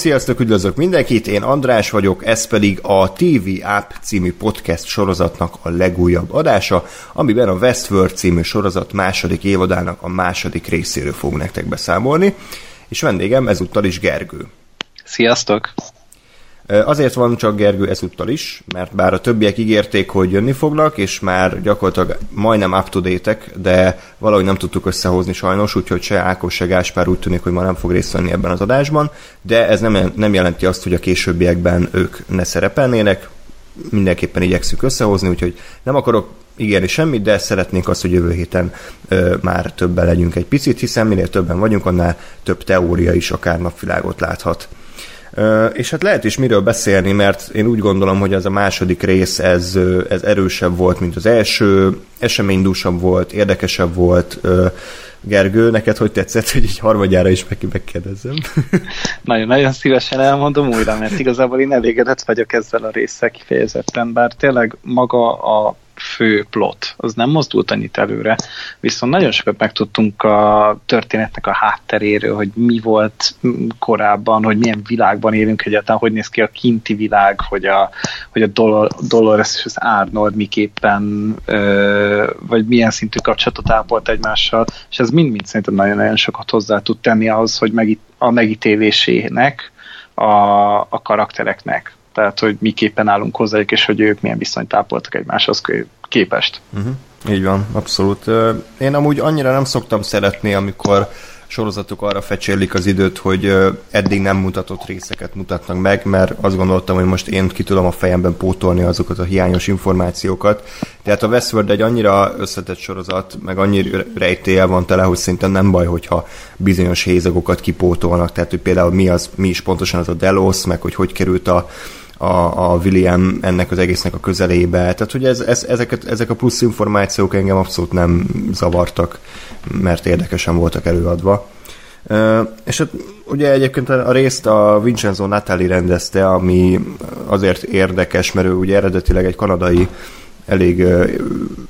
Sziasztok, üdvözlök mindenkit, én András vagyok, ez pedig a TV App című podcast sorozatnak a legújabb adása, amiben a Westworld című sorozat második évadának a második részéről fog nektek beszámolni, és vendégem ezúttal is Gergő. Sziasztok! Azért van csak Gergő ezúttal is, mert bár a többiek ígérték, hogy jönni fognak, és már gyakorlatilag majdnem up to de valahogy nem tudtuk összehozni sajnos, úgyhogy se Ákos, se Gáspár úgy tűnik, hogy ma nem fog részt venni ebben az adásban, de ez nem, nem jelenti azt, hogy a későbbiekben ők ne szerepelnének, mindenképpen igyekszünk összehozni, úgyhogy nem akarok ígérni semmit, de szeretnénk azt, hogy jövő héten ö, már többen legyünk egy picit, hiszen minél többen vagyunk, annál több teória is akár napvilágot láthat. És hát lehet is miről beszélni, mert én úgy gondolom, hogy ez a második rész, ez, ez erősebb volt, mint az első, eseménydúsabb volt, érdekesebb volt. Gergő, neked hogy tetszett, hogy így harmadjára is meg megkérdezzem? Nagyon-nagyon szívesen elmondom újra, mert igazából én elégedett vagyok ezzel a résszel kifejezetten, bár tényleg maga a fő plot, az nem mozdult annyit előre, viszont nagyon sokat megtudtunk a történetnek a hátteréről, hogy mi volt korábban, hogy milyen világban élünk egyáltalán, hogy néz ki a kinti világ, hogy a, hogy a Dolor, Dolores és az Arnold miképpen, vagy milyen szintű kapcsolatot ápolt egymással, és ez mind-mind szerintem nagyon-nagyon sokat hozzá tud tenni ahhoz, hogy megít, a megítélésének a, a karaktereknek tehát hogy miképpen állunk hozzájuk, és hogy ők milyen viszonyt ápoltak egymáshoz képest. Uh-huh. Így van, abszolút. Én amúgy annyira nem szoktam szeretni, amikor sorozatok arra fecsérlik az időt, hogy eddig nem mutatott részeket mutatnak meg, mert azt gondoltam, hogy most én ki tudom a fejemben pótolni azokat a hiányos információkat. Tehát a Westworld egy annyira összetett sorozat, meg annyira rejtélyel van tele, hogy szerintem nem baj, hogyha bizonyos hézagokat kipótolnak, tehát hogy például mi, az, mi is pontosan az a Delos, meg hogy hogy került a a, a William ennek az egésznek a közelébe. Tehát, hogy ez, ez, ezeket, ezek a plusz információk engem abszolút nem zavartak, mert érdekesen voltak előadva. Uh, és hát ugye egyébként a részt a Vincenzo Natali rendezte, ami azért érdekes, mert ő ugye eredetileg egy kanadai elég uh,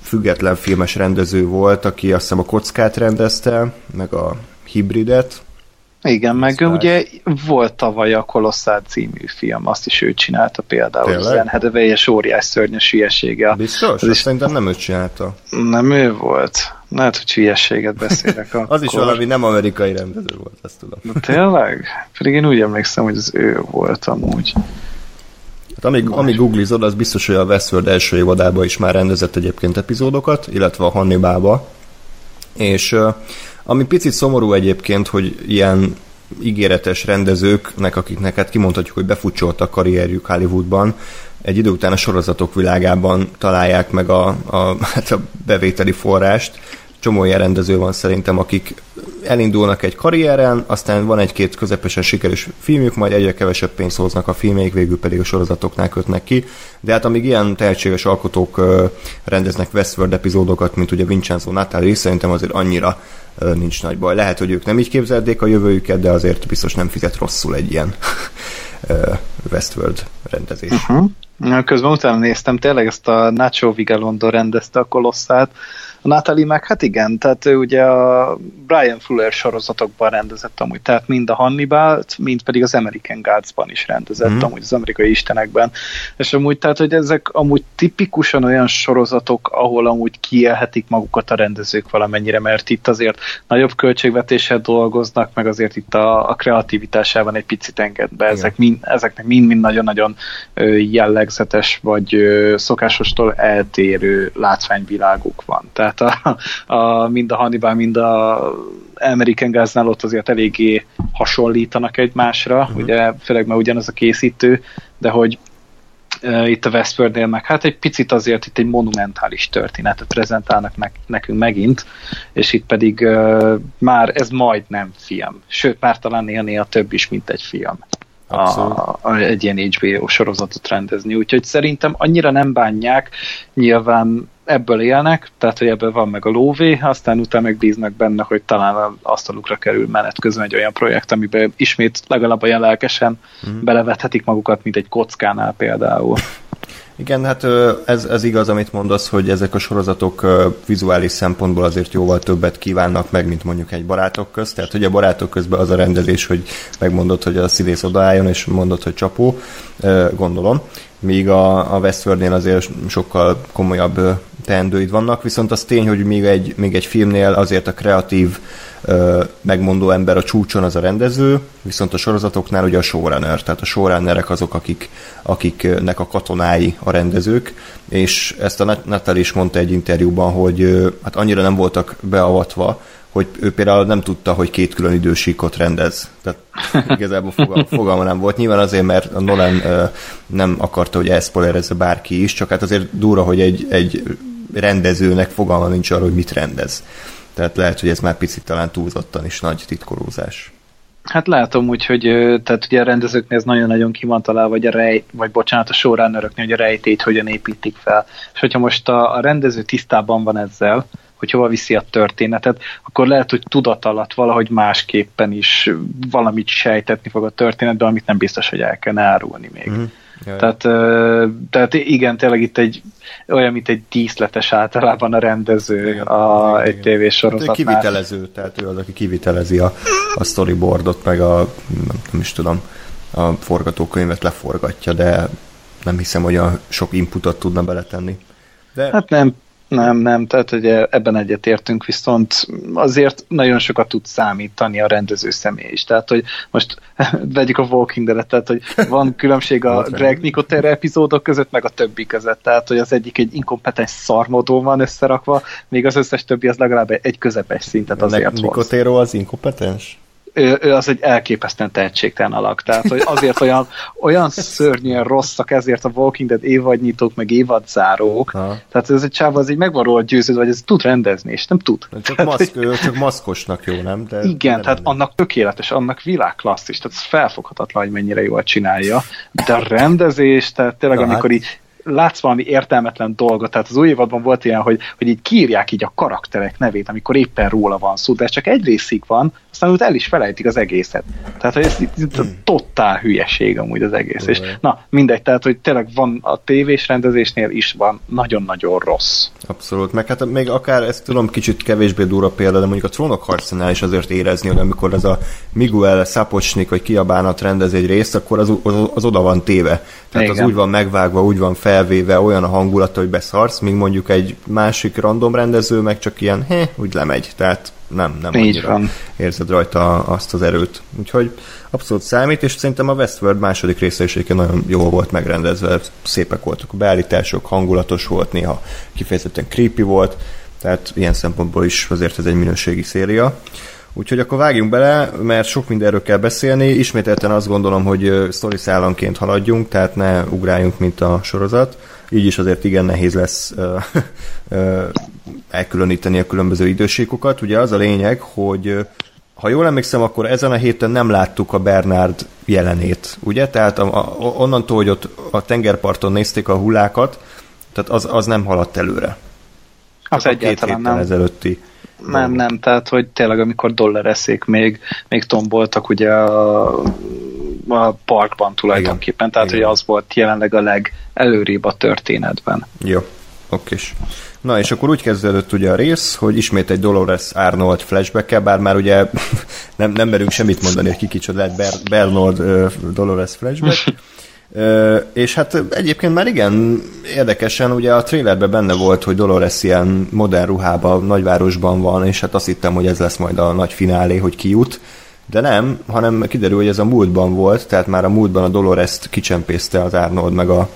független filmes rendező volt, aki azt hiszem a kockát rendezte, meg a hibridet, igen, meg Sztár. ugye volt tavaly a Kolosszál című film, azt is ő csinálta például. Tényleg? Hathaway és óriás szörnyes hülyesége. Biztos? is... Szerintem nem ő csinálta. Nem ő volt. Lehet, hogy hülyeséget beszélek akkor. az is valami nem amerikai rendező volt, azt tudom. De tényleg? Pedig én úgy emlékszem, hogy az ő volt amúgy. Hát amíg, amíg googlizod, az biztos, hogy a Westworld első évadában is már rendezett egyébként epizódokat, illetve a Hannibalba. És ami picit szomorú egyébként, hogy ilyen ígéretes rendezőknek, akiknek hát kimondhatjuk, hogy befutcsolt a karrierjük Hollywoodban, egy idő után a sorozatok világában találják meg a, a, hát a bevételi forrást, csomó ilyen rendező van szerintem, akik elindulnak egy karrieren, aztán van egy-két közepesen sikeres filmjük, majd egyre kevesebb pénzt hoznak a filmeik, végül pedig a sorozatoknál kötnek ki. De hát amíg ilyen tehetséges alkotók rendeznek Westworld epizódokat, mint ugye Vincenzo Natali, szerintem azért annyira nincs nagy baj. Lehet, hogy ők nem így képzelték a jövőjüket, de azért biztos nem fizet rosszul egy ilyen Westworld rendezés. Uh-huh. Közben utána néztem, tényleg ezt a Nacho Vigalondo rendezte a Kolosszát, a Natalie meg, hát igen, tehát ő ugye a Brian Fuller sorozatokban rendezett amúgy, tehát mind a hannibal mind pedig az American Gods-ban is rendezett, mm. amúgy az amerikai istenekben. És amúgy, tehát, hogy ezek amúgy tipikusan olyan sorozatok, ahol amúgy kielhetik magukat a rendezők valamennyire, mert itt azért nagyobb költségvetéssel dolgoznak, meg azért itt a, a kreativitásában egy picit enged be. Ezek mind, ezeknek mind-mind nagyon-nagyon jellegzetes, vagy szokásostól eltérő látványviláguk van. Tehát tehát a, a, mind a Hannibal, mind a American Gaznál ott azért eléggé hasonlítanak egymásra, uh-huh. ugye főleg mert ugyanaz a készítő, de hogy uh, itt a Westworldnél meg hát egy picit azért itt egy monumentális történetet prezentálnak ne- nekünk megint, és itt pedig uh, már ez majdnem film, sőt már talán néha-néha több is, mint egy film. A, a, egy ilyen HBO sorozatot rendezni, úgyhogy szerintem annyira nem bánják, nyilván ebből élnek, tehát hogy ebből van meg a lóvé, aztán utána meg bíznak benne, hogy talán az asztalukra kerül menet közben egy olyan projekt, amiben ismét legalább olyan lelkesen mm. belevethetik magukat, mint egy kockánál például. Igen, hát ez, ez igaz, amit mondasz, hogy ezek a sorozatok vizuális szempontból azért jóval többet kívánnak meg, mint mondjuk egy barátok közt. Tehát, hogy a barátok közben az a rendezés, hogy megmondod, hogy a színész odaálljon, és mondod, hogy csapó, gondolom. Míg a, a Westworldnél azért sokkal komolyabb teendőid vannak, viszont az tény, hogy még egy, még egy filmnél azért a kreatív megmondó ember a csúcson az a rendező, viszont a sorozatoknál ugye a showrunner, tehát a showrunnerek azok, akik, akiknek a katonái a rendezők, és ezt a Natal is mondta egy interjúban, hogy hát annyira nem voltak beavatva, hogy ő például nem tudta, hogy két külön idősíkot rendez. Tehát igazából fogal, fogalma nem volt. Nyilván azért, mert a Nolan uh, nem akarta, hogy elszpoilerezze bárki is, csak hát azért durva, hogy egy, egy rendezőnek fogalma nincs arra, hogy mit rendez. Tehát lehet, hogy ez már picit talán túlzottan is nagy titkolózás. Hát látom úgy, hogy tehát ugye a rendezőknél ez nagyon-nagyon ki van találva, vagy a rej, vagy bocsánat, a showrunneröknél, hogy a rejtét hogyan építik fel. És hogyha most a, a rendező tisztában van ezzel, hogy hova viszi a történetet, akkor lehet, hogy tudat alatt valahogy másképpen is valamit sejtetni fog a történetben, amit nem biztos, hogy el kell árulni még. Mm. Jaj. Tehát, tehát igen, tényleg itt egy olyan, mint egy díszletes általában a rendező igen, a, igen, egy tévésorozatnál. Hát kivitelező, tehát ő az, aki kivitelezi a, a storyboardot, meg a, nem, nem is tudom, a forgatókönyvet leforgatja, de nem hiszem, hogy a sok inputot tudna beletenni. De... Hát nem, nem, nem, tehát ugye ebben egyetértünk, viszont azért nagyon sokat tud számítani a rendező személy is. Tehát, hogy most vegyük a Walking Dead-et, tehát, hogy van különbség a Greg Nicotero epizódok között, meg a többi között. Tehát, hogy az egyik egy inkompetens szarmodó van összerakva, még az összes többi az legalább egy közepes szintet azért Nicotero az inkompetens? Ő, ő az egy elképesztően tehetségtelen alak. Tehát, hogy azért olyan, olyan szörnyűen rosszak ezért a Walking Dead évadnyitók, meg évadzárók. Ha. Tehát ez egy csáva az így meg van róla győződve, hogy ez tud rendezni, és nem tud. Csak, tehát, maszk, ő csak maszkosnak jó, nem? De igen, tehát nem. annak tökéletes, annak világklasszis, tehát ez felfoghatatlan, hogy mennyire jól csinálja. De a rendezés, tehát tényleg Na, amikor hát. így látsz valami értelmetlen dolgot, tehát az új évadban volt ilyen, hogy, hogy így kírják így a karakterek nevét, amikor éppen róla van szó, de ez csak egy részig van, aztán ott el is felejtik az egészet. Tehát, hogy ez itt totál hülyeség amúgy az egész. És na, mindegy, tehát, hogy tényleg van a tévés rendezésnél is van nagyon-nagyon rossz. Abszolút, meg hát még akár ezt tudom kicsit kevésbé durva példa, de mondjuk a trónok harcánál is azért érezni, hogy amikor ez a Miguel Szapocsnik vagy kiabánat rendez egy részt, akkor az, az, az oda van téve. Tehát Igen. az úgy van megvágva, úgy van felvéve, olyan a hangulata, hogy beszarsz, míg mondjuk egy másik random rendező meg csak ilyen, hé, úgy lemegy. Tehát nem, nem Így annyira van. érzed rajta azt az erőt. Úgyhogy abszolút számít, és szerintem a Westworld második része is nagyon jól volt megrendezve, szépek voltak a beállítások, hangulatos volt, néha kifejezetten creepy volt, tehát ilyen szempontból is azért ez egy minőségi széria. Úgyhogy akkor vágjunk bele, mert sok mindenről kell beszélni. Ismételten azt gondolom, hogy sztori szállanként haladjunk, tehát ne ugráljunk, mint a sorozat. Így is azért igen nehéz lesz elkülöníteni a különböző idősíkokat. Ugye az a lényeg, hogy ha jól emlékszem, akkor ezen a héten nem láttuk a Bernard jelenét, ugye? Tehát a, a, onnantól, hogy ott a tengerparton nézték a hullákat, tehát az, az nem haladt előre. Az Csak egyáltalán nem. ezelőtti nem, nem, tehát hogy tényleg amikor dollareszék még, még tomboltak ugye a, a parkban tulajdonképpen, Igen. tehát Igen. hogy az volt jelenleg a legelőrébb a történetben. Jó, okés. Na és akkor úgy kezdődött ugye a rész, hogy ismét egy Dolores Arnold flashback bár már ugye nem, nem merünk semmit mondani, hogy ki kicsoda lehet Ber- Bernold uh, Dolores flashback. És hát egyébként már igen érdekesen, ugye a trailerben benne volt, hogy Dolores ilyen modern ruhában, nagyvárosban van, és hát azt hittem, hogy ez lesz majd a nagy finálé, hogy kijut, de nem, hanem kiderül, hogy ez a múltban volt, tehát már a múltban a Dolores-t kicsempészte az Arnold meg a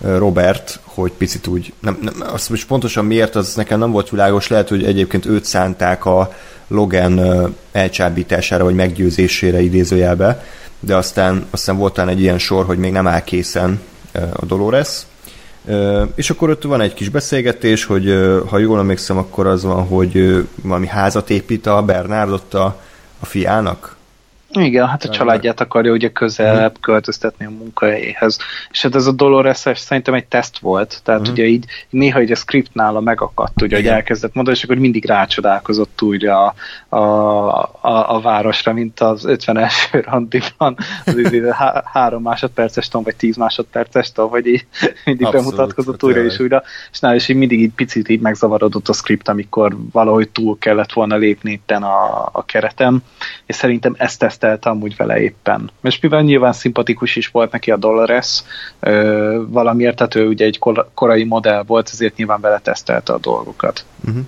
Robert, hogy picit úgy, nem, nem, azt most pontosan miért, az nekem nem volt világos, lehet, hogy egyébként őt szánták a Logan elcsábítására, vagy meggyőzésére idézőjelbe, de aztán, aztán volt egy ilyen sor, hogy még nem áll készen a Dolores, és akkor ott van egy kis beszélgetés, hogy ha jól emlékszem, akkor az van, hogy valami házat épít a Bernard ott a, a fiának. Igen, hát a családját akarja ugye közelebb hmm. költöztetni a munkahelyéhez. És hát ez a Dolores szerintem egy teszt volt, tehát hmm. ugye így néha így a script nála megakadt, ugye, hogy elkezdett mondani, és akkor mindig rácsodálkozott újra a, a, a, a városra, mint az 50-es randiban, az így há, három másodperces tom, vagy tíz másodperces tom, vagy így mindig Abszolút, bemutatkozott hát újra és újra, és nála is így mindig így picit így megzavarodott a script, amikor valahogy túl kellett volna lépni itten a, a keretem, és szerintem ezt tesztelte amúgy vele éppen. És mivel nyilván szimpatikus is volt neki a Dolores, valamiért, tehát ő ugye egy korai modell volt, ezért nyilván vele tesztelte a dolgokat. Uh-huh.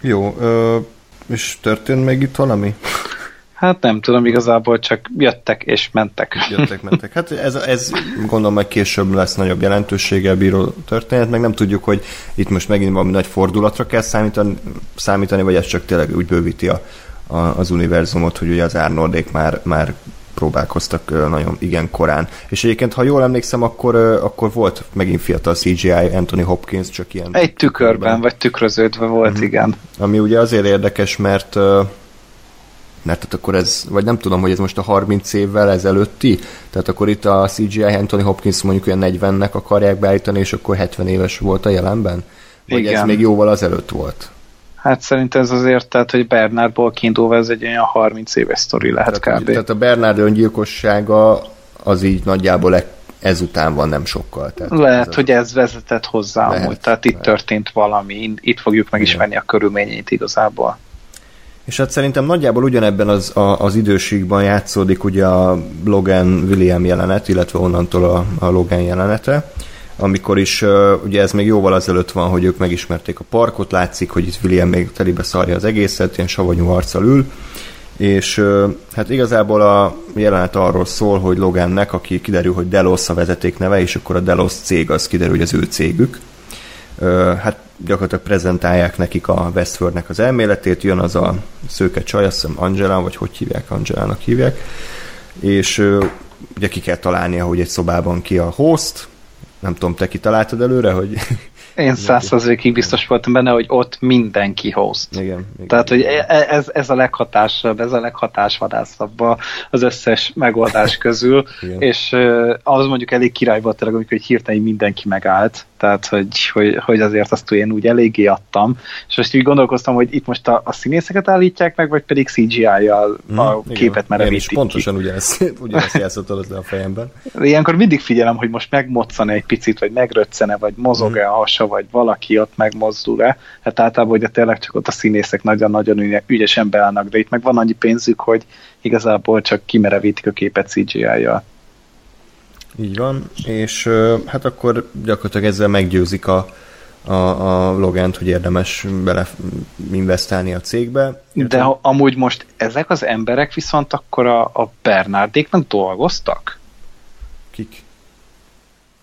Jó, ö, és történt még itt valami? Hát nem tudom, igazából csak jöttek és mentek. Jöttek, mentek. Hát ez, ez gondolom, hogy később lesz nagyobb jelentőséggel bíró történet, meg nem tudjuk, hogy itt most megint valami nagy fordulatra kell számítani, számítani vagy ez csak tényleg úgy bővíti a, a, az univerzumot, hogy ugye az Arnoldék már, már próbálkoztak nagyon igen korán. És egyébként, ha jól emlékszem, akkor, akkor volt megint fiatal CGI Anthony Hopkins, csak ilyen... Egy tükörben, vagy tükröződve volt, mm-hmm. igen. Ami ugye azért érdekes, mert mert tehát akkor ez, vagy nem tudom, hogy ez most a 30 évvel ezelőtti, tehát akkor itt a CGI Anthony Hopkins mondjuk olyan 40-nek akarják beállítani, és akkor 70 éves volt a jelenben? Vagy Igen. ez még jóval azelőtt volt? Hát szerintem ez azért, tehát, hogy Bernardból kiindulva ez egy olyan 30 éves sztori lehet tehát, kb. Tehát a Bernard öngyilkossága az így nagyjából e- ezután van, nem sokkal. Tehát lehet, ez hogy ez vezetett hozzá lehet, amúgy, tehát itt lehet. történt valami, itt fogjuk megismerni Igen. a körülményeit igazából. És hát szerintem nagyjából ugyanebben az, a, az időségben játszódik ugye a Logan William jelenet, illetve onnantól a, a Logan jelenete, amikor is ugye ez még jóval azelőtt van, hogy ők megismerték a parkot, látszik, hogy itt William még telibe szarja az egészet, ilyen savanyú arccal ül, és hát igazából a jelenet arról szól, hogy Logannek, aki kiderül, hogy Delos a vezeték neve, és akkor a Delos cég az kiderül, hogy az ő cégük. Hát gyakorlatilag prezentálják nekik a Westworldnek az elméletét, jön az a szőke csaj, azt hiszem Angela, vagy hogy hívják, Angelának hívják, és ugye ki kell találnia, hogy egy szobában ki a host, nem tudom, te kitaláltad előre, hogy én százszerzékig biztos voltam benne, hogy ott mindenki host. Igen, igen, Tehát, hogy e- e- ez, ez a leghatásabb, ez a leghatásvadászabb az összes megoldás közül, igen. és az mondjuk elég király volt tényleg, amikor hirtelen mindenki megállt, tehát hogy, hogy, hogy azért azt én úgy eléggé adtam, és most így gondolkoztam, hogy itt most a, a színészeket állítják meg, vagy pedig CGI-jal hmm, a igen, képet merevítik ki. pontosan ugyanezt, ugyanezt játszottad az a fejemben. Ilyenkor mindig figyelem, hogy most megmoccane egy picit, vagy megröccene, vagy mozog-e hmm. a hasa, vagy valaki ott megmozdul-e. Hát általában ugye tényleg csak ott a színészek nagyon-nagyon ügyesen beállnak, de itt meg van annyi pénzük, hogy igazából csak kimerevítik a képet CGI-jal. Így van, és hát akkor gyakorlatilag ezzel meggyőzik a, a, a Logant, hogy érdemes bele investálni a cégbe. De ha, amúgy most ezek az emberek viszont akkor a, a Bernardéknak dolgoztak?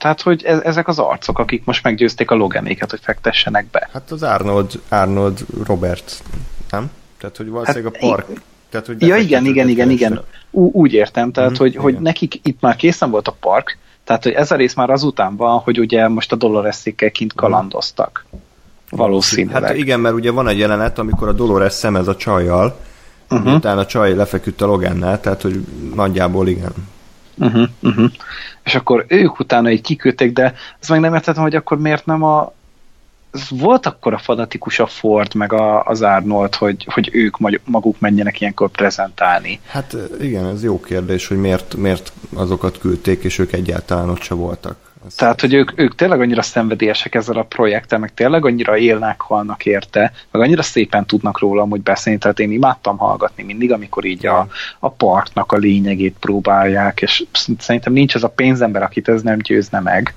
Tehát, hogy ez, ezek az arcok, akik most meggyőzték a Loganéket, hogy fektessenek be. Hát az Arnold, Arnold Robert, nem? Tehát, hogy valószínűleg hát, a park... Tehát, hogy ja, igen, igen, igen, igen. Ú, úgy értem, tehát, mm, hogy, igen. hogy nekik itt már készen volt a park, tehát, hogy ez a rész már azután van, hogy ugye most a dolores kint mhm. kalandoztak. Valószínűleg. Hát igen, mert ugye van egy jelenet, amikor a Dolores szemez a csajjal, uh-huh. utána a csaj lefeküdt a Logannál, tehát, hogy nagyjából igen. Uh-huh, uh-huh. És akkor ők utána így kiküldték, de az meg nem értettem, hogy akkor miért nem a volt akkor a fanatikus a Ford, meg a, az Arnold, hogy, hogy ők maguk menjenek ilyenkor prezentálni? Hát igen, ez jó kérdés, hogy miért, miért azokat küldték, és ők egyáltalán ott se voltak. Azt Tehát, hogy ők, ők tényleg annyira szenvedélyesek ezzel a projekttel, meg tényleg annyira élnek, halnak érte, meg annyira szépen tudnak róla hogy beszélni, tehát én imádtam hallgatni mindig, amikor így a, a partnak a lényegét próbálják, és szerintem nincs az a pénzember, akit ez nem győzne meg,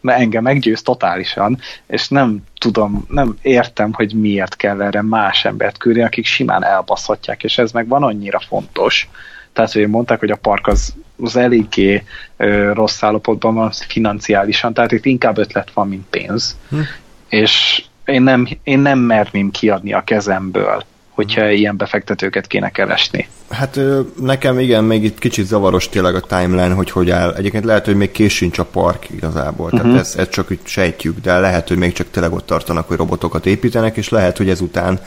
mert engem meggyőz totálisan, és nem tudom, nem értem, hogy miért kell erre más embert küldeni, akik simán elbaszhatják, és ez meg van annyira fontos, tehát, hogy mondták, hogy a park az, az eléggé ö, rossz állapotban van financiálisan, tehát itt inkább ötlet van, mint pénz. Hm. És én nem, én nem merném kiadni a kezemből, hogyha ilyen befektetőket kéne keresni. Hát nekem igen, még itt kicsit zavaros tényleg a timeline, hogy hogy áll. Egyébként lehet, hogy még késincs a park igazából, uh-huh. tehát mhm. ezt, ezt csak úgy sejtjük, de lehet, hogy még csak tényleg ott tartanak, hogy robotokat építenek, és lehet, hogy ezután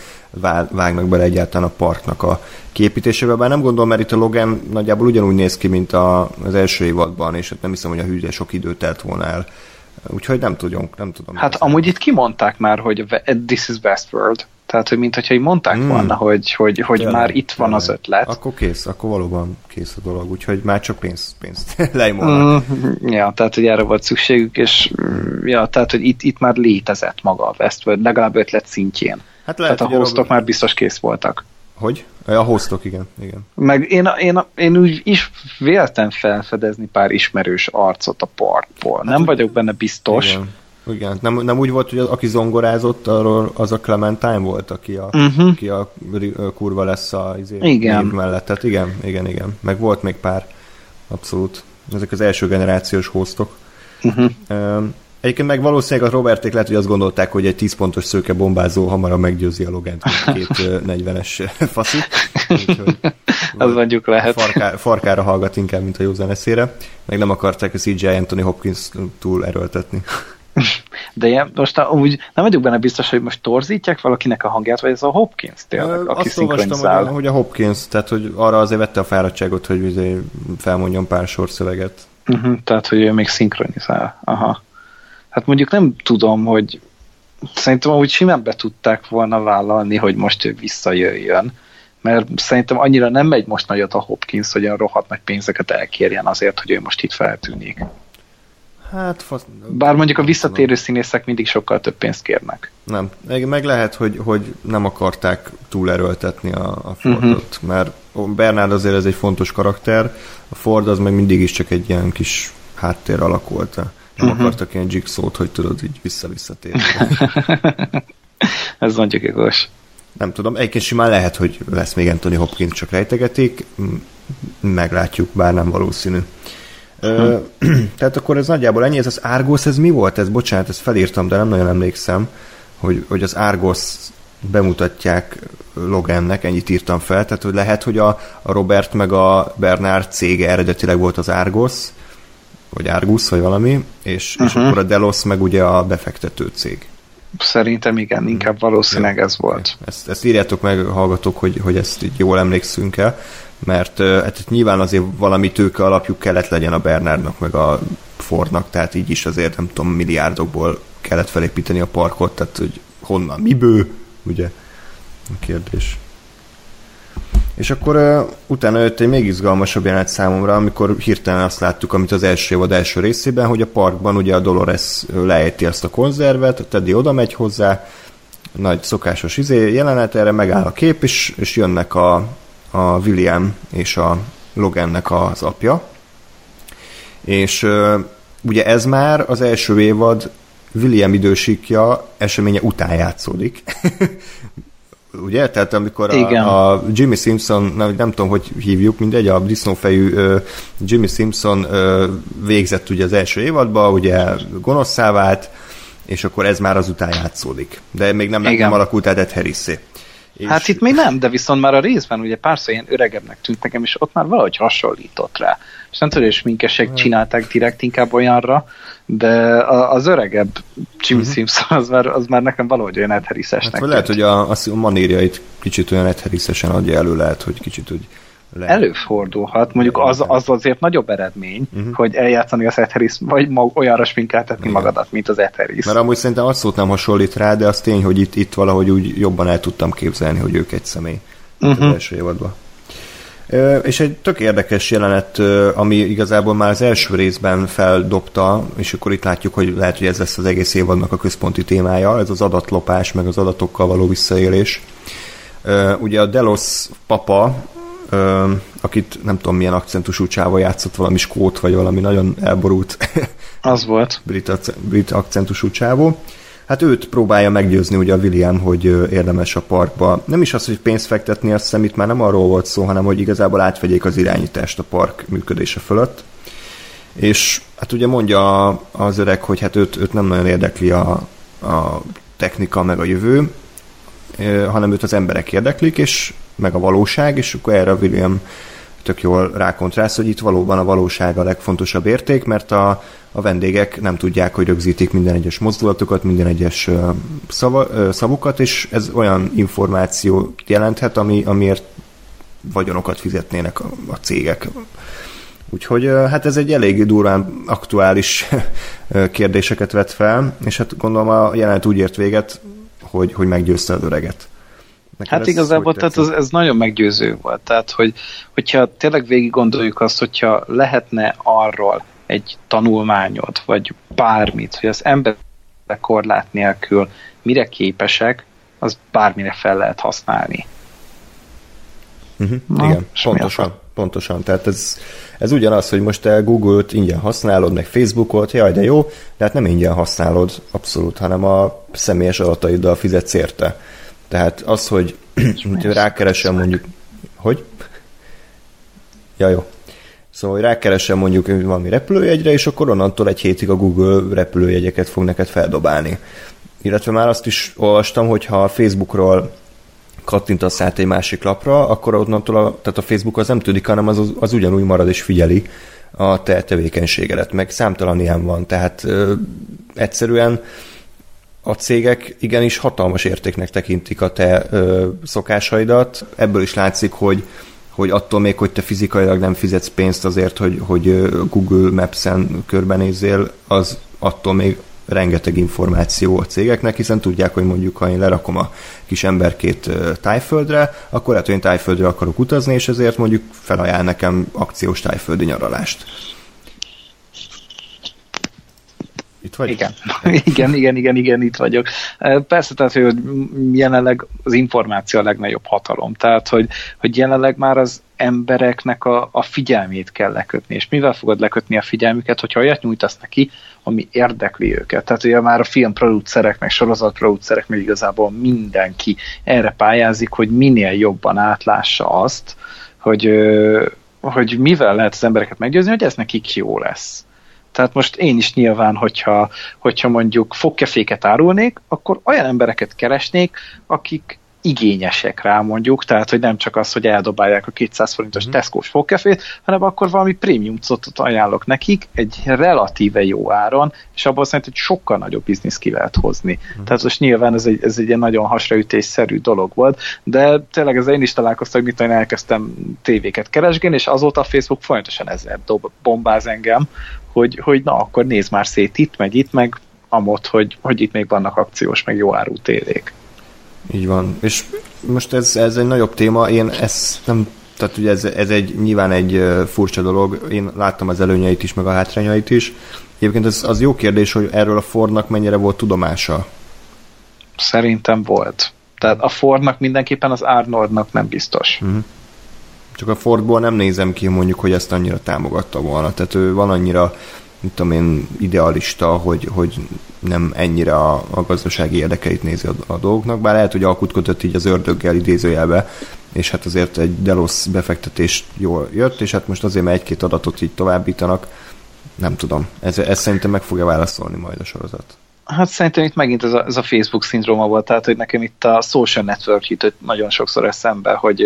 vágnak bele egyáltalán a parknak a képítésébe, bár nem gondolom, mert itt a Logan nagyjából ugyanúgy néz ki, mint a, az első évadban, és hát nem hiszem, hogy a hűde sok időt telt volna el. Úgyhogy nem tudom, nem tudom. Hát amúgy itt kimondták már, hogy this is Westworld. Tehát, hogy mintha így mondták hmm. volna, hogy, hogy, hogy tényleg, már itt van az ötlet. Akkor kész, akkor valóban kész a dolog, úgyhogy már csak pénz, pénzt lejmolnak. Mm, ja, tehát, hogy erre volt szükségük, és mm, ja, tehát, hogy itt, itt már létezett maga a Westworld, legalább ötlet szintjén. Hát lehet, tehát a hostok már biztos kész voltak. Hogy? A hostok, igen. igen. Meg én, én, én úgy is véltem felfedezni pár ismerős arcot a parkból. Hát Nem vagyok benne biztos. Igen igen, nem, nem úgy volt, hogy az, aki zongorázott, arról az a Clementine volt, aki a, uh-huh. aki a kurva lesz a izé, igen. mellett. Tehát igen, igen, igen. Meg volt még pár, abszolút. Ezek az első generációs hostok. Uh-huh. Egyébként meg valószínűleg a Roberték lehet, hogy azt gondolták, hogy egy 10 pontos szőke bombázó hamarabb meggyőzi a Logent, két 40-es faszi. az mondjuk lehet. Farká, farkára hallgat inkább, mint a józan eszére. Meg nem akarták a CGI Anthony Hopkins túl erőltetni. De ilyen, most úgy nem vagyok benne biztos, hogy most torzítják valakinek a hangját, vagy ez a Hopkins tényleg, aki Azt olvastam, hogy a Hopkins, tehát hogy arra azért vette a fáradtságot, hogy azért felmondjon pár sorszöveget. Uh-huh, tehát, hogy ő még szinkronizál. Aha. Hát mondjuk nem tudom, hogy szerintem úgy simán be tudták volna vállalni, hogy most ő visszajöjjön, mert szerintem annyira nem megy most nagyot a Hopkins, hogy olyan rohadt nagy pénzeket elkérjen azért, hogy ő most itt feltűnik. Hát, fasz... Bár mondjuk a visszatérő színészek mindig sokkal több pénzt kérnek. Nem. Meg lehet, hogy, hogy nem akarták túlerőltetni a, a Fordot, uh-huh. mert Bernard azért ez egy fontos karakter, a Ford az meg mindig is csak egy ilyen kis háttér alak volt. Nem uh-huh. akartak ilyen jigsaw hogy tudod így vissza-visszatérni. ez mondjuk igaz. Nem tudom, egyébként simán lehet, hogy lesz még Anthony Hopkins, csak rejtegetik, meglátjuk, bár nem valószínű. Ö, tehát akkor ez nagyjából ennyi, ez az Argos, ez mi volt? Ez, bocsánat, ezt felírtam, de nem nagyon emlékszem, hogy, hogy az Argos bemutatják Logannek, ennyit írtam fel, tehát hogy lehet, hogy a, a Robert meg a Bernard cége eredetileg volt az Argos, vagy Argus, vagy valami, és, uh-huh. és mhm. akkor a Delos meg ugye a befektető cég. Szerintem igen, inkább valószínűleg ez volt. Ezt, ezt írjátok meg, hallgatok, hogy, hogy ezt így jól emlékszünk el mert hát nyilván azért valami tőke alapjuk kellett legyen a Bernardnak, meg a Fordnak, tehát így is azért nem tudom, milliárdokból kellett felépíteni a parkot, tehát hogy honnan, miből, ugye a kérdés. És akkor uh, utána jött egy még izgalmasabb jelenet számomra, amikor hirtelen azt láttuk, amit az első évad első részében, hogy a parkban ugye a Dolores lejti ezt a konzervet, a Teddy oda megy hozzá, nagy szokásos izé jelenet, erre megáll a kép, és, és jönnek a, a William és a Logannek az apja. És ugye ez már az első évad William idősíkja eseménye után játszódik. ugye? Tehát amikor a, a Jimmy Simpson, nem, nem tudom, hogy hívjuk, mindegy, a disznófejű uh, Jimmy Simpson uh, végzett ugye az első évadban, ugye gonoszszá vált, és akkor ez már azután játszódik. De még nem, nem alakult át Ed Harris-é. És... Hát itt még nem, de viszont már a részben ugye párszor ilyen öregebbnek tűnt nekem, és ott már valahogy hasonlított rá. És nem tudom, hogy sminkesek hmm. csinálták direkt inkább olyanra, de az öregebb Jimmy uh-huh. Simpson az már, az már nekem valahogy olyan etherisesnek. Hát, lehet, hogy a, a manírjait kicsit olyan etherisesen adja elő, lehet, hogy kicsit úgy le. Előfordulhat, mondjuk az, az azért nagyobb eredmény, uh-huh. hogy eljátszani az Etheris, vagy mag, olyanra sminkáltatni Igen. magadat, mint az Etheris. Mert amúgy szerintem abszolút nem hasonlít rá, de az tény, hogy itt, itt valahogy úgy jobban el tudtam képzelni, hogy ők egy személy uh-huh. az mhm. első évadban. És egy tök érdekes jelenet, ami igazából már az első részben feldobta, és akkor itt látjuk, hogy lehet, hogy ez lesz az egész évadnak a központi témája, ez az adatlopás, meg az adatokkal való visszaélés. Ugye a Delos papa, akit nem tudom milyen akcentusú csáva játszott, valami skót, vagy valami nagyon elborult az volt. brit, brit akcentusú csávó. Hát őt próbálja meggyőzni ugye a William, hogy érdemes a parkba. Nem is az, hogy pénzt fektetni, azt hiszem itt már nem arról volt szó, hanem hogy igazából átvegyék az irányítást a park működése fölött. És hát ugye mondja az öreg, hogy hát őt, őt nem nagyon érdekli a, a technika meg a jövő, hanem őt az emberek érdeklik, és meg a valóság, és akkor erre William tök jól rákontrászt, hogy itt valóban a valóság a legfontosabb érték, mert a, a vendégek nem tudják, hogy rögzítik minden egyes mozdulatokat, minden egyes szava, szavukat, és ez olyan információ jelenthet, ami, amiért vagyonokat fizetnének a, a cégek. Úgyhogy hát ez egy elég durván aktuális kérdéseket vet fel, és hát gondolom a jelenet úgy ért véget, hogy, hogy meggyőzte az öreget. Neked hát igazából tehát ez, ez nagyon meggyőző volt. Tehát, hogy, hogyha tényleg végig gondoljuk azt, hogyha lehetne arról egy tanulmányot, vagy bármit, hogy az ember korlát nélkül mire képesek, az bármire fel lehet használni. Uh-huh. Na, Igen, pontosan. Pontosan. Tehát ez, ez ugyanaz, hogy most te Google-t ingyen használod, meg Facebookot, jaj, de jó, de hát nem ingyen használod abszolút, hanem a személyes adataiddal fizetsz érte. Tehát az, hogy, rákeresem mondjuk, hogy? Ja, jó. Szóval, hogy rákeresem mondjuk valami repülőjegyre, és akkor onnantól egy hétig a Google repülőjegyeket fog neked feldobálni. Illetve már azt is olvastam, hogy ha a Facebookról kattintasz át egy másik lapra, akkor onnantól a, tehát a Facebook az nem tudik, hanem az, az ugyanúgy marad és figyeli a te tevékenységedet, meg számtalan ilyen van, tehát ö, egyszerűen a cégek igenis hatalmas értéknek tekintik a te ö, szokásaidat. Ebből is látszik, hogy hogy attól még, hogy te fizikailag nem fizetsz pénzt azért, hogy, hogy Google Maps-en körbenézzél, az attól még rengeteg információ a cégeknek, hiszen tudják, hogy mondjuk, ha én lerakom a kis emberkét tájföldre, akkor lehet, hogy én tájföldre akarok utazni, és ezért mondjuk felajánl nekem akciós tájföldi nyaralást. Itt vagy? Igen. igen, igen, igen, igen, itt vagyok. Persze, tehát, hogy jelenleg az információ a legnagyobb hatalom. Tehát, hogy, hogy jelenleg már az embereknek a, a figyelmét kell lekötni. És mivel fogod lekötni a figyelmüket, hogyha olyat nyújtasz neki, ami érdekli őket. Tehát ugye már a filmproducerek, meg sorozatproducerek, meg igazából mindenki erre pályázik, hogy minél jobban átlássa azt, hogy, hogy mivel lehet az embereket meggyőzni, hogy ez nekik jó lesz. Tehát most én is nyilván, hogyha, hogyha mondjuk fogkeféket árulnék, akkor olyan embereket keresnék, akik igényesek rá mondjuk, tehát hogy nem csak az, hogy eldobálják a 200 forintos mm. Tesco-s fogkefét, hanem akkor valami prémium cuccot ajánlok nekik egy relatíve jó áron, és abból szerintem hogy sokkal nagyobb biznisz ki lehet hozni. Mm. Tehát most nyilván ez egy, ez egy nagyon hasraütésszerű dolog volt, de tényleg ez én is találkoztam, hogy mit elkezdtem tévéket keresgélni, és azóta a Facebook folyamatosan ezzel dob, bombáz engem, hogy, hogy na, akkor nézd már szét itt, meg itt, meg amott, hogy, hogy itt még vannak akciós, meg jó áru tévék. Így van. És most ez, ez egy nagyobb téma, én ezt nem, tehát ugye ez, ez egy nyilván egy furcsa dolog, én láttam az előnyeit is, meg a hátrányait is. Egyébként ez az jó kérdés, hogy erről a Fordnak mennyire volt tudomása? Szerintem volt. Tehát a Fordnak mindenképpen, az Arnoldnak nem biztos. Uh-huh. Csak a Fordból nem nézem ki mondjuk, hogy ezt annyira támogatta volna. Tehát ő van annyira mit tudom én, idealista, hogy, hogy nem ennyire a, a gazdasági érdekeit nézi a, a dolgoknak, bár lehet, hogy alkutkodott így az ördöggel idézőjelbe, és hát azért egy Delos befektetés jól jött, és hát most azért, mert egy-két adatot így továbbítanak, nem tudom. Ez, ez szerintem meg fogja válaszolni majd a sorozat. Hát szerintem itt megint ez a, ez a Facebook szindróma volt, tehát hogy nekem itt a social network jutott nagyon sokszor eszembe, hogy,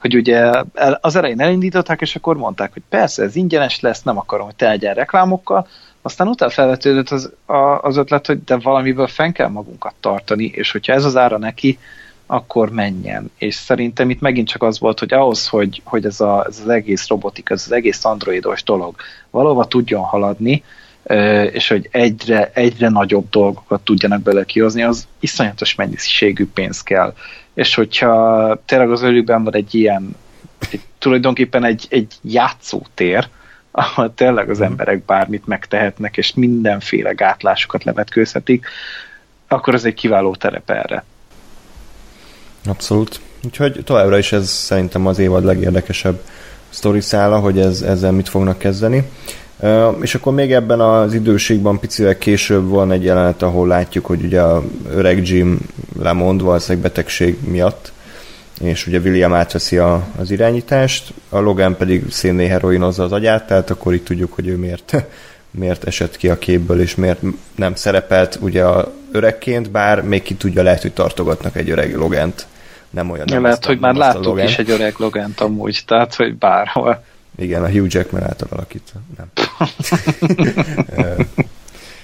hogy ugye az elején elindították, és akkor mondták, hogy persze ez ingyenes lesz, nem akarom, hogy teljen reklámokkal, aztán utána felvetődött az, az ötlet, hogy de valamiből fenn kell magunkat tartani, és hogyha ez az ára neki, akkor menjen. És szerintem itt megint csak az volt, hogy ahhoz, hogy, hogy ez, a, ez az egész robotik, ez az egész androidos dolog valóban tudjon haladni, és hogy egyre, egyre nagyobb dolgokat tudjanak bele kihozni, az iszonyatos mennyiségű pénz kell. És hogyha tényleg az ölükben van egy ilyen, egy, tulajdonképpen egy, egy játszótér, ahol tényleg az mhm. emberek bármit megtehetnek, és mindenféle gátlásokat levetkőzhetik, akkor ez egy kiváló terep erre. Abszolút. Úgyhogy továbbra is ez szerintem az évad legérdekesebb sztori szála, hogy ez, ezzel mit fognak kezdeni. És akkor még ebben az időségben picivel később van egy jelenet, ahol látjuk, hogy ugye a öreg Jim lemond valószínűleg betegség miatt, és ugye William átveszi a, az irányítást, a Logan pedig szénné heroinozza az agyát, tehát akkor itt tudjuk, hogy ő miért, miért esett ki a képből, és miért nem szerepelt ugye a öregként, bár még ki tudja, lehet, hogy tartogatnak egy öreg Logent nem olyan. Ja, nem lehet, hogy már láttuk is egy öreg Logent amúgy, tehát, hogy bárhol. Igen, a Hugh Jackman által alakítva. Nem.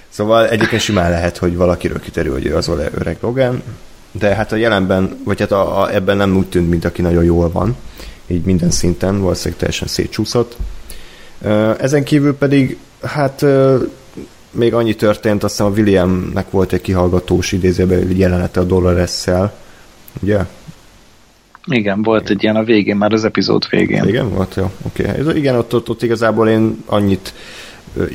szóval egyébként simán lehet, hogy valakiről kiterül, hogy ő az öreg Logan, de hát a jelenben, vagy hát a, a, ebben nem úgy tűnt, mint aki nagyon jól van, így minden szinten, valószínűleg teljesen szétcsúszott. Ezen kívül pedig, hát még annyi történt, azt hiszem a Williamnek volt egy kihallgatós idézőben jelenete a Dolores-szel, ugye? Igen, volt igen. egy ilyen a végén, már az epizód végén. Igen, volt, jó, oké. Okay. Igen, ott, ott, ott igazából én annyit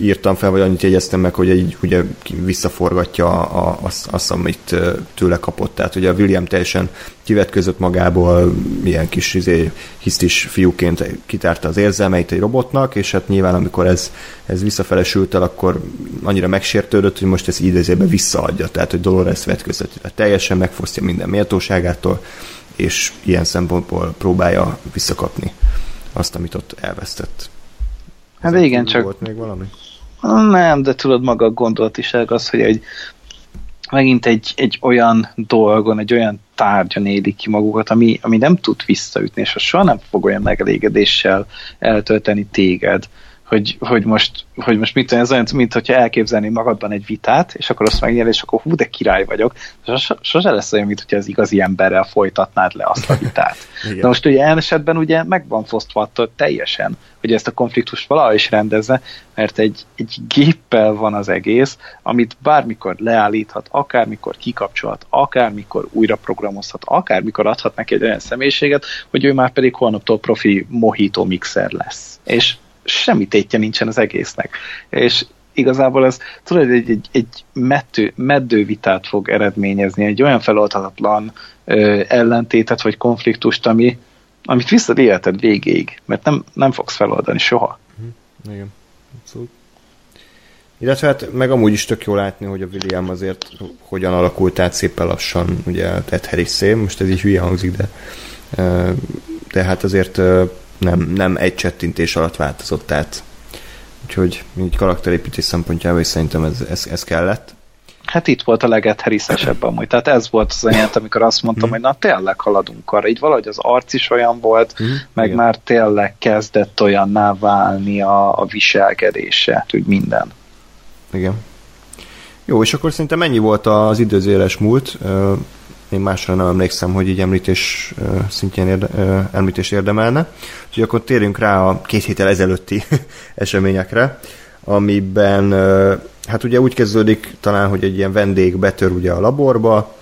írtam fel, vagy annyit jegyeztem meg, hogy egy, ugye visszaforgatja a, azt, azt, amit tőle kapott. Tehát ugye a William teljesen kivetközött magából, milyen kis izé, hisztis fiúként kitárta az érzelmeit egy robotnak, és hát nyilván amikor ez, ez visszafele sült el, akkor annyira megsértődött, hogy most ezt idézőben visszaadja. Tehát, hogy Dolores vetközött. Teljesen megfosztja minden méltóságától, és ilyen szempontból próbálja visszakapni azt, amit ott elvesztett. Hát Ezen igen, csak... Volt még valami? Nem, de tudod, maga a gondolatiság az, hogy egy, megint egy, egy olyan dolgon, egy olyan tárgyon élik ki magukat, ami, ami nem tud visszaütni, és soha nem fog olyan megelégedéssel eltölteni téged, hogy, hogy, most, hogy most mit ez olyan, mint hogyha elképzelni magadban egy vitát, és akkor azt megnyel, és akkor hú, de király vagyok. Sos, sose lesz olyan, mint hogyha az igazi emberrel folytatnád le azt a vitát. de most ugye ilyen esetben ugye meg van fosztva attól teljesen, hogy ezt a konfliktust valahogy is rendezze, mert egy, egy géppel van az egész, amit bármikor leállíthat, akármikor kikapcsolhat, akármikor újra programozhat, akármikor adhat neki egy olyan személyiséget, hogy ő már pedig holnaptól profi mojito mixer lesz. És semmi tétje nincsen az egésznek. És igazából ez tudod, egy, egy, egy mettő, meddő vitát fog eredményezni, egy olyan feloldhatatlan ö, ellentétet vagy konfliktust, ami, amit visszad életed végéig, mert nem, nem fogsz feloldani soha. Mm, igen, abszolút. Illetve hát meg amúgy is tök jó látni, hogy a William azért hogyan alakult át szépen lassan, ugye Ted harris most ez így hülye hangzik, de de hát azért nem, nem egy csettintés alatt változott át. Úgyhogy így karakterépítés szempontjából is szerintem ez, ez, ez kellett. Hát itt volt a legetteriszesebb amúgy. Tehát ez volt az anyát, amikor azt mondtam, mm. hogy na tényleg haladunk arra. Így valahogy az arc is olyan volt, mm. meg Igen. már tényleg kezdett olyanná válni a, a viselkedése, úgy minden. Igen. Jó, és akkor szerintem ennyi volt az időzéles múlt én másra nem emlékszem, hogy így említés szintjén érde, említés érdemelne. Úgyhogy akkor térjünk rá a két héttel ezelőtti eseményekre, amiben hát ugye úgy kezdődik talán, hogy egy ilyen vendég betör ugye a laborba,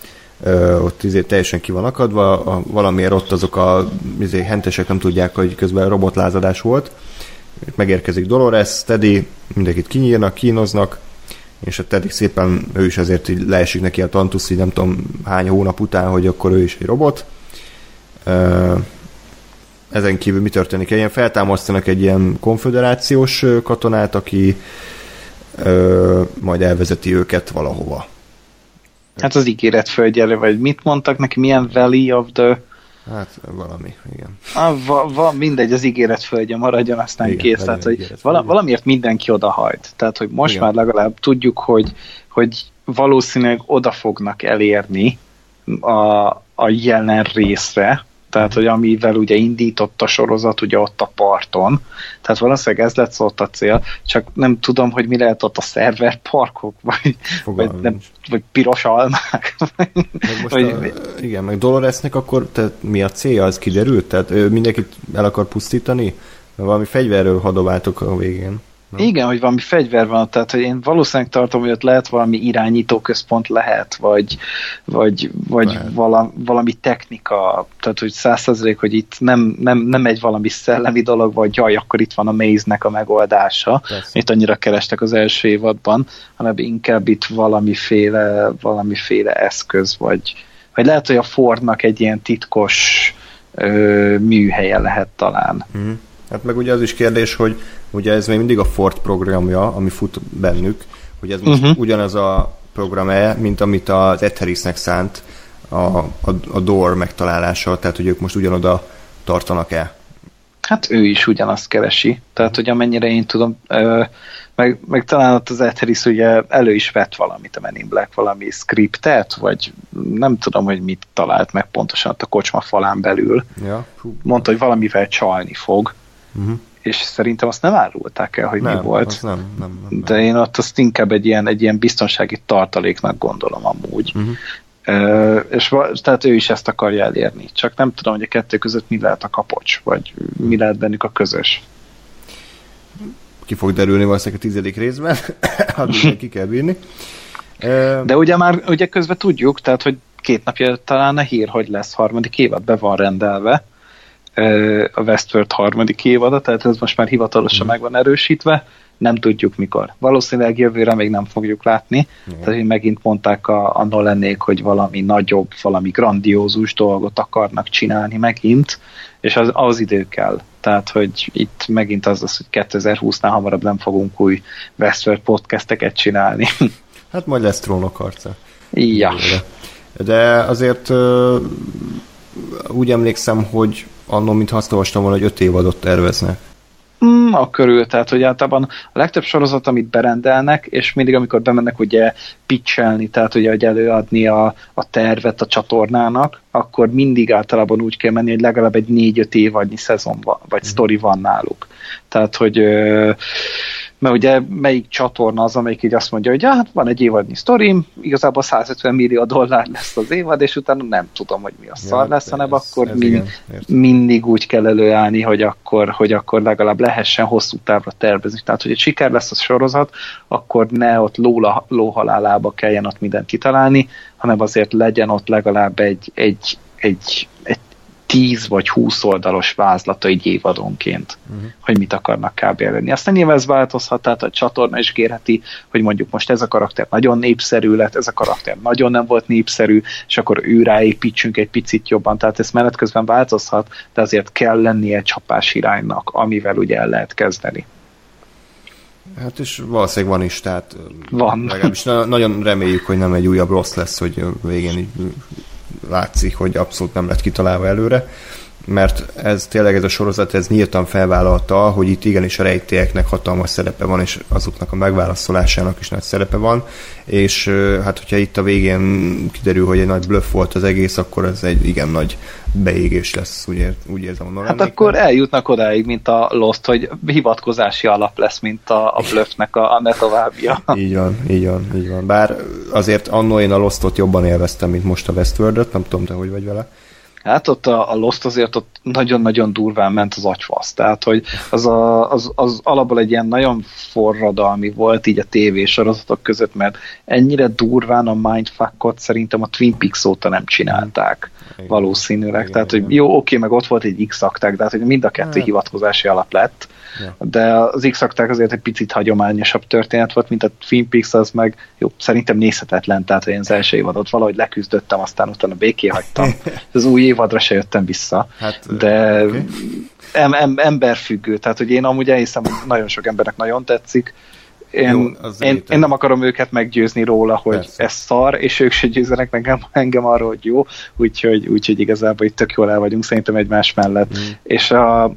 ott izé teljesen ki van akadva, a, valamiért ott azok a izé, hentesek nem tudják, hogy közben robotlázadás volt. Megérkezik Dolores, Teddy, mindenkit kinyírnak, kínoznak, és a Teddy szépen ő is azért így leesik neki a tantusz, így nem tudom hány hónap után, hogy akkor ő is egy robot. Ezen kívül mi történik? Ilyen feltámasztanak egy ilyen konfederációs katonát, aki majd elvezeti őket valahova. Hát az ígéret földjele, vagy mit mondtak neki, milyen Valley of the Hát valami, igen. Ah, va, va, mindegy, az ígéret földje maradjon, aztán igen, kész. Tehát, hogy vala, valamiért mindenki odahajt. Tehát, hogy most igen. már legalább tudjuk, hogy, hogy valószínűleg oda fognak elérni a, a jelen részre, tehát hogy amivel ugye indított a sorozat ugye ott a parton, tehát valószínűleg ez lett ott a cél, csak nem tudom, hogy mi lehet ott a szerverparkok, vagy, vagy, nem, vagy piros almák. Meg most vagy, a, igen, meg Doloresnek akkor tehát mi a célja, az kiderült? Tehát ő mindenkit el akar pusztítani? Valami fegyverről hadováltok a végén. Nem? Igen, hogy valami fegyver van, tehát hogy én valószínűleg tartom, hogy ott lehet valami irányító központ lehet, vagy, vagy, vagy lehet. Valami, valami technika, tehát hogy százszerzelék, hogy itt nem, nem, nem egy valami szellemi dolog, vagy jaj, akkor itt van a maze-nek a megoldása, Persze. itt annyira kerestek az első évadban, hanem inkább itt valamiféle, valamiféle eszköz, vagy, vagy lehet, hogy a Fordnak egy ilyen titkos ö, műhelye lehet talán. Mm. Hát meg ugye az is kérdés, hogy ugye ez még mindig a Ford programja, ami fut bennük, hogy ez most uh-huh. ugyanaz a program-e, mint amit az Etherisnek szánt a, a, a Door megtalálása, tehát hogy ők most ugyanoda tartanak-e? Hát ő is ugyanazt keresi, tehát hogy amennyire én tudom, ö, meg, meg talán ott az Etheris ugye elő is vett valamit a Men in Black, valami scriptet, vagy nem tudom, hogy mit talált meg pontosan a kocsma falán belül. Ja. Mondta, hogy valamivel csalni fog. Uh-huh. És szerintem azt nem árulták el, hogy nem, mi volt. Az nem, nem, nem, De én ott azt inkább egy ilyen, egy ilyen biztonsági tartaléknak gondolom amúgy. Uh-huh. Uh, és tehát ő is ezt akarja elérni. Csak nem tudom, hogy a kettő között mi lehet a kapocs, vagy mi lehet bennük a közös. Ki fog derülni valószínűleg a tizedik részben, addig ki kell bírni. Uh, De ugye már ugye közben tudjuk, tehát hogy két napja talán a hír, hogy lesz harmadik évad, be van rendelve a Westworld harmadik évada, tehát ez most már hivatalosan mm. meg van erősítve, nem tudjuk mikor. Valószínűleg jövőre még nem fogjuk látni, mm. tehát megint mondták a, a Nolanék, hogy valami nagyobb, valami grandiózus dolgot akarnak csinálni megint, és az, az idő kell. Tehát, hogy itt megint az az, hogy 2020-nál hamarabb nem fogunk új Westworld podcasteket csinálni. Hát majd lesz trónok harca. Ja. De azért úgy emlékszem, hogy annól, mint azt olvastam volna, hogy öt évadot terveznek. Mm, a körül, tehát hogy általában a legtöbb sorozat, amit berendelnek, és mindig amikor bemennek ugye pitchelni, tehát ugye hogy előadni a, a tervet a csatornának, akkor mindig általában úgy kell menni, hogy legalább egy négy-öt évadnyi szezon van, vagy mm. sztori van náluk. Tehát, hogy ö, mert ugye melyik csatorna az, amelyik így azt mondja, hogy ja, hát van egy évadnyi sztorim, igazából 150 millió dollár lesz az évad, és utána nem tudom, hogy mi a szar ja, lesz, hanem ez, akkor ez mind, igen, mindig úgy kell előállni, hogy akkor, hogy akkor legalább lehessen hosszú távra tervezni. Tehát, hogy egy siker lesz a sorozat, akkor ne ott lóla, lóhalálába kelljen ott mindent kitalálni, hanem azért legyen ott legalább egy, egy, egy, egy 10 vagy 20 oldalos vázlata egy évadonként, uh-huh. hogy mit akarnak kb. előni. Aztán nyilván ez változhat, tehát a csatorna is kérheti, hogy mondjuk most ez a karakter nagyon népszerű lett, ez a karakter nagyon nem volt népszerű, és akkor ő ráépítsünk egy picit jobban, tehát ez menet közben változhat, de azért kell lennie csapás iránynak, amivel ugye el lehet kezdeni. Hát és valószínűleg van is, tehát van. legalábbis na- nagyon reméljük, hogy nem egy újabb rossz lesz, hogy végén így látszik, hogy abszolút nem lett kitalálva előre, mert ez tényleg ez a sorozat, ez nyíltan felvállalta, hogy itt igenis a rejtélyeknek hatalmas szerepe van, és azoknak a megválaszolásának is nagy szerepe van, és hát hogyha itt a végén kiderül, hogy egy nagy bluff volt az egész, akkor ez egy igen nagy beégés lesz, úgy, ér, úgy érzem a Hát akkor eljutnak odáig, mint a Lost, hogy hivatkozási alap lesz, mint a, a bluffnek a, a ne továbbja. így van, így van, így van. Bár azért annó én a Lostot jobban élveztem, mint most a Westworld-öt, nem tudom, te hogy vagy vele. Hát ott a, a Lost azért ott nagyon-nagyon durván ment az agyfasz, tehát hogy az, a, az, az alapból egy ilyen nagyon forradalmi volt így a tévésorozatok között, mert ennyire durván a mindfuckot szerintem a Twin Peaks óta nem csinálták. Valószínűleg. Igen, tehát, igen. hogy jó, oké, meg ott volt egy x tehát hogy mind a kettő hát. hivatkozási alap lett, ja. de az x azért egy picit hagyományosabb történet volt, mint a Twin Peaks, az meg jó, szerintem nézhetetlen, tehát hogy én az első évadot valahogy leküzdöttem, aztán utána béké hagytam. az új évadra se jöttem vissza, hát, de okay. em, em, emberfüggő, tehát hogy én amúgy elhiszem, hogy nagyon sok embernek nagyon tetszik, én, Jó, én, én nem akarom őket meggyőzni róla, hogy Persze. ez szar, és ők se győzenek meg engem arról, hogy jó, úgyhogy, úgyhogy igazából itt tök jól el vagyunk szerintem egymás mellett. Mm. És, a,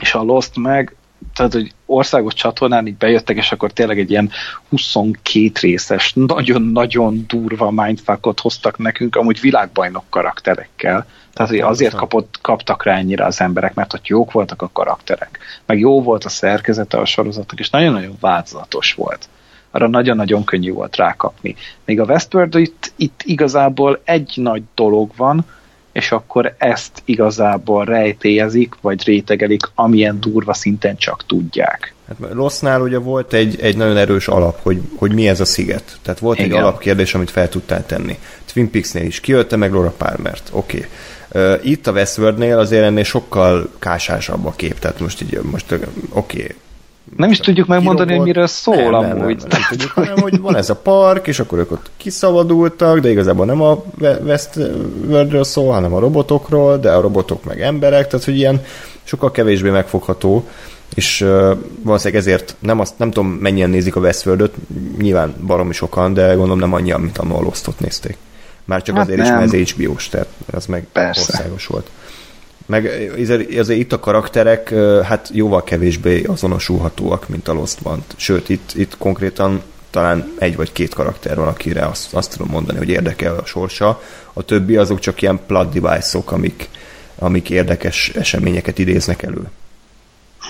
és a Lost meg tehát, hogy országos csatornán így bejöttek, és akkor tényleg egy ilyen 22 részes, nagyon-nagyon durva mindfuckot hoztak nekünk, amúgy világbajnok karakterekkel. Tehát, azért kapott, kaptak rá ennyire az emberek, mert ott jók voltak a karakterek, meg jó volt a szerkezete a sorozatnak, és nagyon-nagyon változatos volt. Arra nagyon-nagyon könnyű volt rákapni. Még a Westworld itt, itt igazából egy nagy dolog van, és akkor ezt igazából rejtélyezik, vagy rétegelik, amilyen durva szinten csak tudják. Hát Rossznál ugye volt egy, egy nagyon erős alap, hogy, hogy mi ez a sziget. Tehát volt Igen. egy alapkérdés, amit fel tudtál tenni. Twin Peaks-nél is kiölte meg Laura Palmert. Oké. Okay. Itt a Westworld-nél azért ennél sokkal kásásabb a kép, tehát most így, most oké, okay, nem is tudjuk megmondani, hogy miről szól nem, amúgy. Nem, nem, nem, tudjuk, hanem hogy van ez a park, és akkor ők ott kiszabadultak, de igazából nem a Westworldről szól, hanem a robotokról, de a robotok meg emberek, tehát hogy ilyen sokkal kevésbé megfogható, és uh, valószínűleg ezért nem, azt, nem tudom mennyien nézik a westworld nyilván baromi sokan, de gondolom nem annyian, mint a Lost-ot nézték. Már csak hát azért nem. is, mert ez HBO-s, tehát az meg Persze. országos volt. Meg azért, azért itt a karakterek hát jóval kevésbé azonosulhatóak, mint a Lost van. Sőt, itt, itt konkrétan talán egy vagy két karakter van, akire azt, azt tudom mondani, hogy érdekel a sorsa. A többi azok csak ilyen plot device-ok, amik, amik érdekes eseményeket idéznek elő.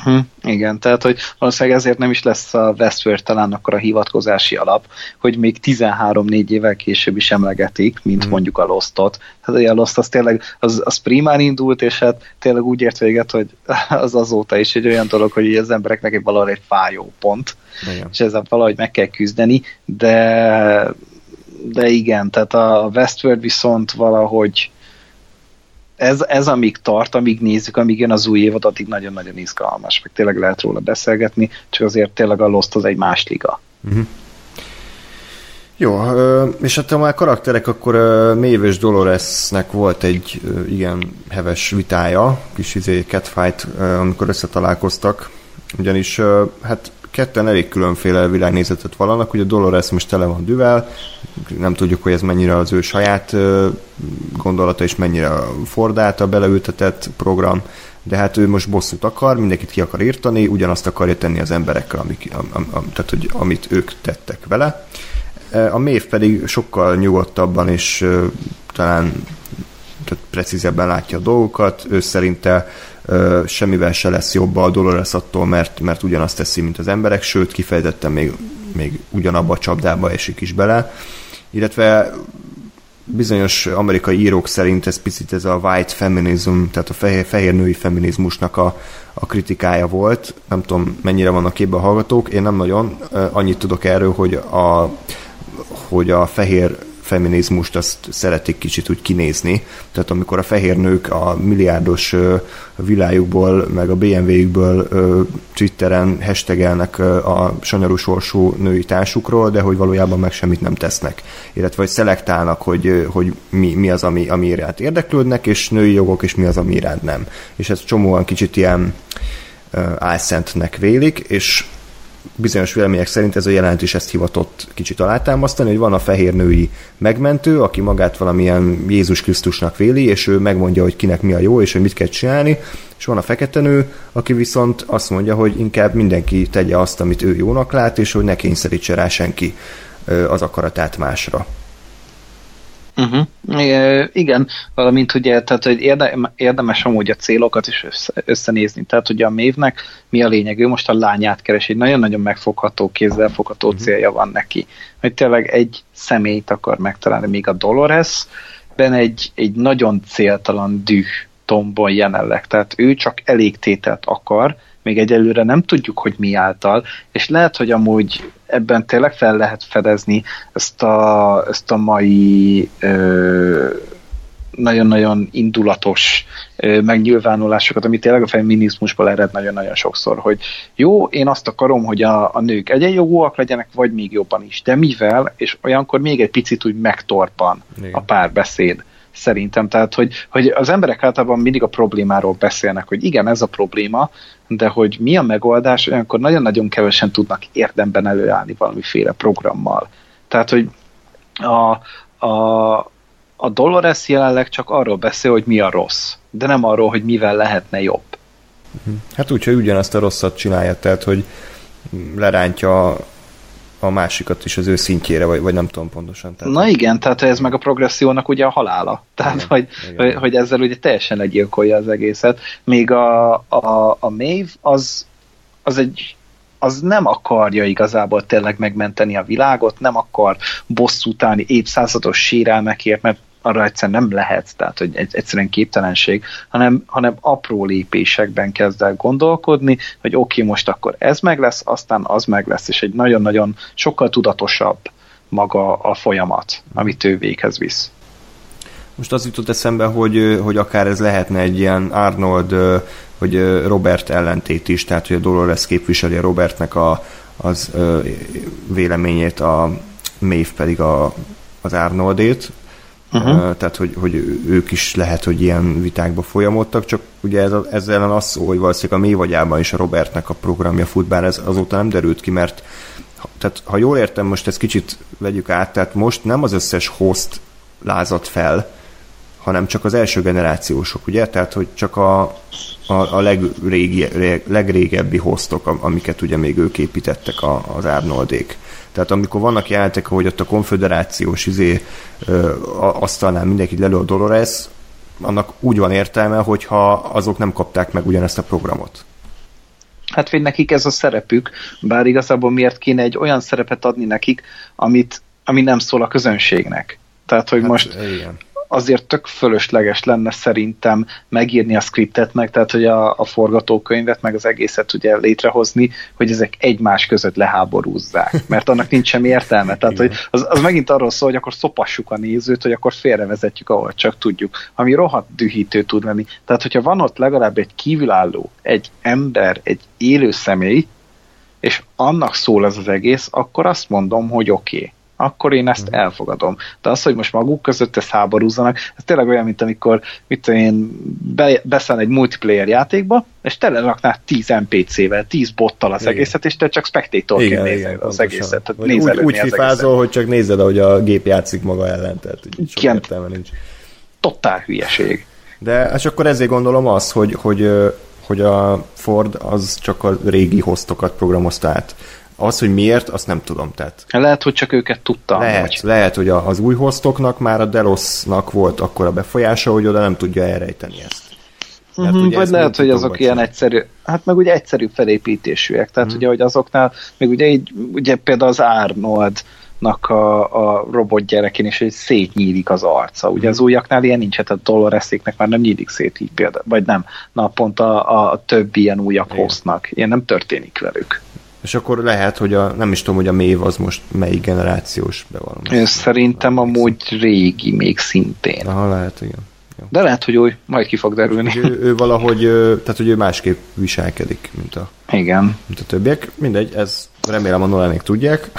Hm, igen, tehát hogy valószínűleg ezért nem is lesz a Westworld talán akkor a hivatkozási alap, hogy még 13-4 évvel később is emlegetik, mint hm. mondjuk a Lost-ot. Hát a Lost az tényleg, az, az primán indult, és hát tényleg úgy ért véget, hogy az azóta is egy olyan dolog, hogy az embereknek egy valahol egy fájó pont, igen. és ezzel valahogy meg kell küzdeni, de de igen, tehát a Westworld viszont valahogy ez, ez amíg tart, amíg nézzük, amíg jön az új évad, addig nagyon-nagyon izgalmas, meg tényleg lehet róla beszélgetni, csak azért tényleg a Lost az egy más liga. Uh-huh. Jó, és hát már karakterek, akkor Maeve és Doloresnek volt egy igen heves vitája, kis izé catfight, amikor összetalálkoztak, ugyanis hát ketten elég különféle világnézetet vallanak, ugye Dolores most tele van düvel, nem tudjuk, hogy ez mennyire az ő saját gondolata, és mennyire Ford által beleültetett program, de hát ő most bosszút akar, mindenkit ki akar írtani, ugyanazt akarja tenni az emberekkel, amik, am, am, am, tehát, hogy, amit ők tettek vele. A Mév pedig sokkal nyugodtabban és talán tehát precízebben látja a dolgokat, ő szerinte semmivel se lesz jobb a Dolores attól, mert, mert ugyanazt teszi, mint az emberek, sőt, kifejezetten még, még ugyanabba a csapdába esik is bele. Illetve bizonyos amerikai írók szerint ez picit ez a white feminism, tehát a fehér, fehér női feminizmusnak a, a kritikája volt. Nem tudom, mennyire vannak képbe a hallgatók, én nem nagyon. Annyit tudok erről, hogy a, hogy a fehér feminizmust azt szeretik kicsit úgy kinézni. Tehát amikor a fehér nők a milliárdos világukból, meg a BMW-jükből Twitteren hashtagelnek a sanyarú sorsú női társukról, de hogy valójában meg semmit nem tesznek. Illetve hogy szelektálnak, hogy, hogy mi, mi az, ami, ami iránt érdeklődnek, és női jogok, és mi az, ami iránt nem. És ez csomóan kicsit ilyen álszentnek vélik, és bizonyos vélemények szerint ez a jelent is ezt hivatott kicsit alátámasztani, hogy van a fehér női megmentő, aki magát valamilyen Jézus Krisztusnak véli, és ő megmondja, hogy kinek mi a jó, és hogy mit kell csinálni, és van a fekete nő, aki viszont azt mondja, hogy inkább mindenki tegye azt, amit ő jónak lát, és hogy ne kényszerítse rá senki az akaratát másra. Uh-huh. igen, valamint ugye, tehát hogy érde, érdemes amúgy a célokat is össze, összenézni. Tehát ugye a mévnek mi a lényeg? Ő most a lányát keres, egy nagyon-nagyon megfogható, kézzelfogható uh-huh. célja van neki. Hogy tényleg egy személyt akar megtalálni, még a Dolores, ben egy, egy nagyon céltalan düh tombol jelenleg. Tehát ő csak elégtételt akar, még egyelőre nem tudjuk, hogy mi által, és lehet, hogy amúgy ebben tényleg fel lehet fedezni ezt a, ezt a mai ö, nagyon-nagyon indulatos ö, megnyilvánulásokat, ami tényleg a feminizmusból ered nagyon-nagyon sokszor, hogy jó, én azt akarom, hogy a, a nők egyenjogúak legyenek, vagy még jobban is, de mivel, és olyankor még egy picit úgy megtorpan Igen. a párbeszéd szerintem. Tehát, hogy, hogy az emberek általában mindig a problémáról beszélnek, hogy igen, ez a probléma, de hogy mi a megoldás, olyankor nagyon-nagyon kevesen tudnak érdemben előállni valamiféle programmal. Tehát, hogy a, a, a Dolores jelenleg csak arról beszél, hogy mi a rossz, de nem arról, hogy mivel lehetne jobb. Hát úgy, hogy ugyanazt a rosszat csinálja, tehát, hogy lerántja a másikat is az ő szintjére, vagy, vagy nem tudom pontosan. Tehát... Na igen, tehát ez meg a progressziónak ugye a halála. Tehát, igen, hogy, igen. Hogy, hogy ezzel ugye teljesen legyilkolja az egészet. Még a, a, a Maeve az, az egy az nem akarja igazából tényleg megmenteni a világot, nem akar bosszút állni évszázados sérelmekért, mert arra egyszerűen nem lehet, tehát hogy egy, egyszerűen képtelenség, hanem, hanem apró lépésekben kezd el gondolkodni, hogy oké, okay, most akkor ez meg lesz, aztán az meg lesz, és egy nagyon-nagyon sokkal tudatosabb maga a folyamat, amit ő véghez visz. Most az jutott eszembe, hogy, hogy akár ez lehetne egy ilyen Arnold, hogy Robert ellentét is, tehát hogy a Dolores képviseli a Robertnek a, az véleményét, a Maeve pedig a, az Arnoldét, uh-huh. tehát hogy, hogy ők is lehet, hogy ilyen vitákba folyamodtak, csak ugye ez, ezzel ellen az szó, hogy valószínűleg a mélyvagyában is a Robertnek a programja fut, bár ez azóta nem derült ki, mert tehát ha jól értem, most ezt kicsit vegyük át, tehát most nem az összes host lázadt fel, hanem csak az első generációsok, ugye? Tehát, hogy csak a, a, a legrégi, legrégebbi hostok, amiket ugye még ők építettek a, az Arnoldék. Tehát amikor vannak jelentek, hogy ott a konfederációs izé, asztalnál mindenki lelő a Dolores, annak úgy van értelme, hogyha azok nem kapták meg ugyanezt a programot. Hát vagy nekik ez a szerepük, bár igazából miért kéne egy olyan szerepet adni nekik, amit, ami nem szól a közönségnek. Tehát, hogy hát, most igen azért tök fölösleges lenne szerintem megírni a skriptet meg, tehát hogy a, a forgatókönyvet, meg az egészet ugye létrehozni, hogy ezek egymás között leháborúzzák, mert annak nincs semmi értelme. Tehát, hogy az, az megint arról szól, hogy akkor szopassuk a nézőt, hogy akkor félrevezetjük, ahol csak tudjuk, ami rohadt dühítő tud lenni. Tehát, hogyha van ott legalább egy kívülálló, egy ember, egy élő személy, és annak szól ez az egész, akkor azt mondom, hogy oké. Okay akkor én ezt mhm. elfogadom. De az, hogy most maguk között ezt háborúzzanak, ez tényleg olyan, mint amikor mit én, be, beszél egy multiplayer játékba, és tele raknál 10 NPC-vel, 10 bottal az igen. egészet, és te csak spectatorként nézed az egészet. Tehát úgy úgy fifázol, hogy csak nézed, ahogy a gép játszik maga ellen, tehát Igen. nincs. Totál hülyeség. De és akkor ezért gondolom azt, hogy, hogy, hogy a Ford az csak a régi hostokat programozta át. Az, hogy miért, azt nem tudom. Tehát lehet, hogy csak őket tudta. Lehet, vagy. lehet hogy az új hostoknak már a Delosnak volt akkor a befolyása, hogy oda nem tudja elrejteni ezt. Tehát, uh-huh, vagy lehet, hogy azok ilyen egyszerű, hát meg ugye egyszerű felépítésűek, tehát uh-huh. ugye, hogy azoknál, még ugye így, ugye például az Arnold a, a robot gyerekén is, hogy szétnyílik az arca. Ugye az újaknál ilyen nincs, hát a Doloreszéknek már nem nyílik szét így például, vagy nem, na pont a, a többi ilyen újabb hoznak. Ilyen nem történik velük. És akkor lehet, hogy a, nem is tudom, hogy a mév az most melyik generációs bevallom. Én szerintem amúgy régi még szintén. Aha, lehet, igen. Jó. De lehet, hogy úgy, majd ki fog derülni. Ő, ő valahogy, tehát hogy ő másképp viselkedik, mint a, igen. mint a többiek. Mindegy, ez remélem a Nolanék tudják.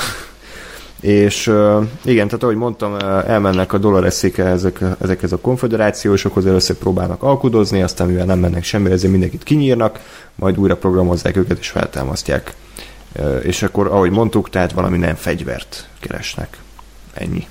És igen, tehát ahogy mondtam, elmennek a dolláreszéke ezek, ezekhez a konfederációsokhoz, először próbálnak alkudozni, aztán mivel nem mennek semmire, ezért mindenkit kinyírnak, majd újra programozzák őket és feltámasztják és akkor, ahogy mondtuk, tehát valami nem fegyvert keresnek. Ennyi.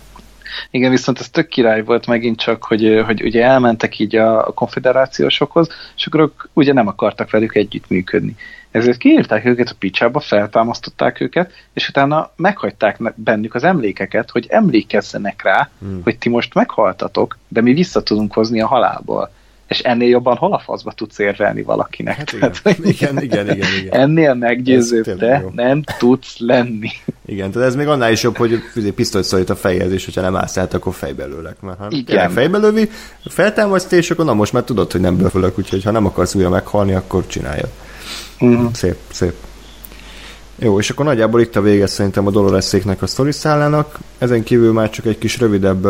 Igen, viszont ez tök király volt megint csak, hogy, hogy ugye elmentek így a konfederációsokhoz, és akkor ők ugye nem akartak velük együttműködni. Ezért kiírták őket a picsába, feltámasztották őket, és utána meghagyták bennük az emlékeket, hogy emlékezzenek rá, hmm. hogy ti most meghaltatok, de mi vissza tudunk hozni a halálból és ennél jobban hol a faszba tudsz érvelni valakinek? Hát igen. Tehát, igen, igen, igen, igen. Ennél meggyőzőbb te nem tudsz lenni. Igen, tehát ez még annál is jobb, hogy pisztolyt szorít a fejhez, és hogyha nem állsz át, akkor fejbe lőlek. Mert ha igen. fejbe lövi, feltámasztja, és akkor na most már tudod, hogy nem bőfölök, úgyhogy ha nem akarsz újra meghalni, akkor csináljad. Mm. Szép, szép. Jó, és akkor nagyjából itt a vége szerintem a Dolores-széknek a sztoriszállának. Ezen kívül már csak egy kis rövidebb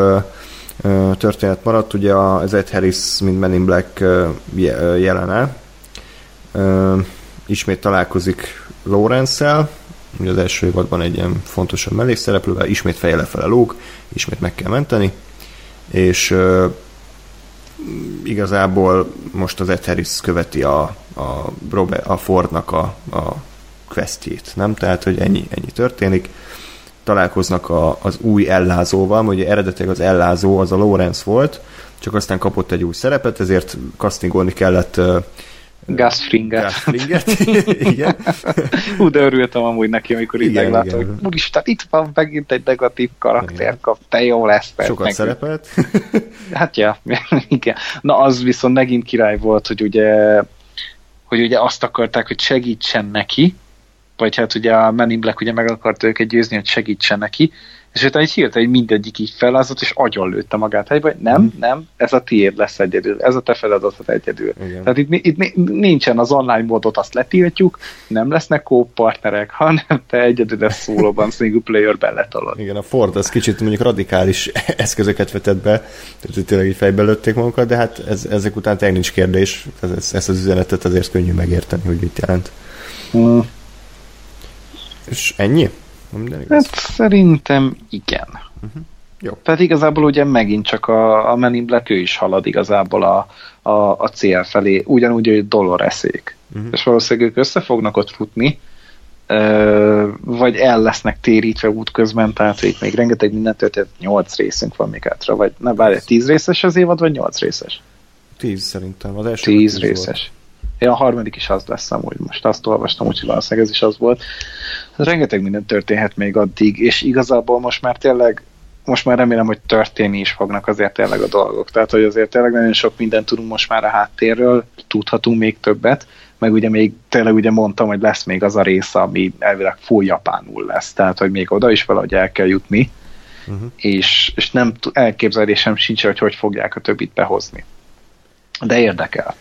történet maradt, ugye az Ed Harris, mint Men in Black jelene. Ismét találkozik Lawrence-el, ugye az első évadban egy ilyen fontosabb mellékszereplővel, ismét feje lefele lóg, ismét meg kell menteni, és igazából most az Ed Harris követi a, a, Robert, a Fordnak a, a questjét, nem? Tehát, hogy ennyi, ennyi történik találkoznak a, az új ellázóval, ugye eredetileg az ellázó az a Lawrence volt, csak aztán kapott egy új szerepet, ezért castingolni kellett uh, Gus Fringet. Gus Fringet, igen. Hú, de örültem amúgy neki, amikor így meglátom, hogy úristen, itt van megint egy negatív karakter, kap, te jó lesz. Sokat neki. szerepelt. hát ja, igen. Na az viszont megint király volt, hogy ugye hogy ugye azt akarták, hogy segítsen neki, vagy hát ugye a Men in Black ugye meg akart őket győzni, hogy segítsen neki, és utána egy hirtelen mindegyik így felázott, és agyon lőtte magát helybe, hogy nem, mm. nem, ez a tiéd lesz egyedül, ez a te feladatod egyedül. Igen. Tehát itt, itt nincsen az online módot, azt letiltjuk, nem lesznek kóp partnerek, hanem te egyedül ezt szólóban single player beletolod. Igen, a Ford az kicsit mondjuk radikális eszközöket vetett be, tehát tényleg így fejbe lőtték magukat, de hát ez, ezek után tényleg nincs kérdés, ez, ezt az üzenetet azért könnyű megérteni, hogy mit jelent. Mm. És ennyi? Hát szerintem igen. Uh-huh. Jó. Tehát igazából ugye megint csak a, a Men in Black ő is halad igazából a, a, a cél felé, ugyanúgy, hogy Doloreszék. Uh-huh. És valószínűleg ők össze fognak ott futni, ö, vagy el lesznek térítve útközben, tehát itt még rengeteg mindent történt, 8 részünk van még hátra, vagy ne várj, 10 részes az évad, vagy 8 részes? 10 szerintem, az első 10 részes. Volt. Ja, a harmadik is az lesz amúgy, most azt olvastam, úgyhogy valószínűleg ez is az volt. Rengeteg minden történhet még addig, és igazából most már tényleg most már remélem, hogy történni is fognak azért tényleg a dolgok. Tehát, hogy azért tényleg nagyon sok mindent tudunk most már a háttérről, tudhatunk még többet, meg ugye még tényleg ugye mondtam, hogy lesz még az a része, ami elvileg full japánul lesz, tehát, hogy még oda is valahogy el kell jutni, uh-huh. és, és nem elképzelésem sincs, hogy hogy fogják a többit behozni. De érdekel.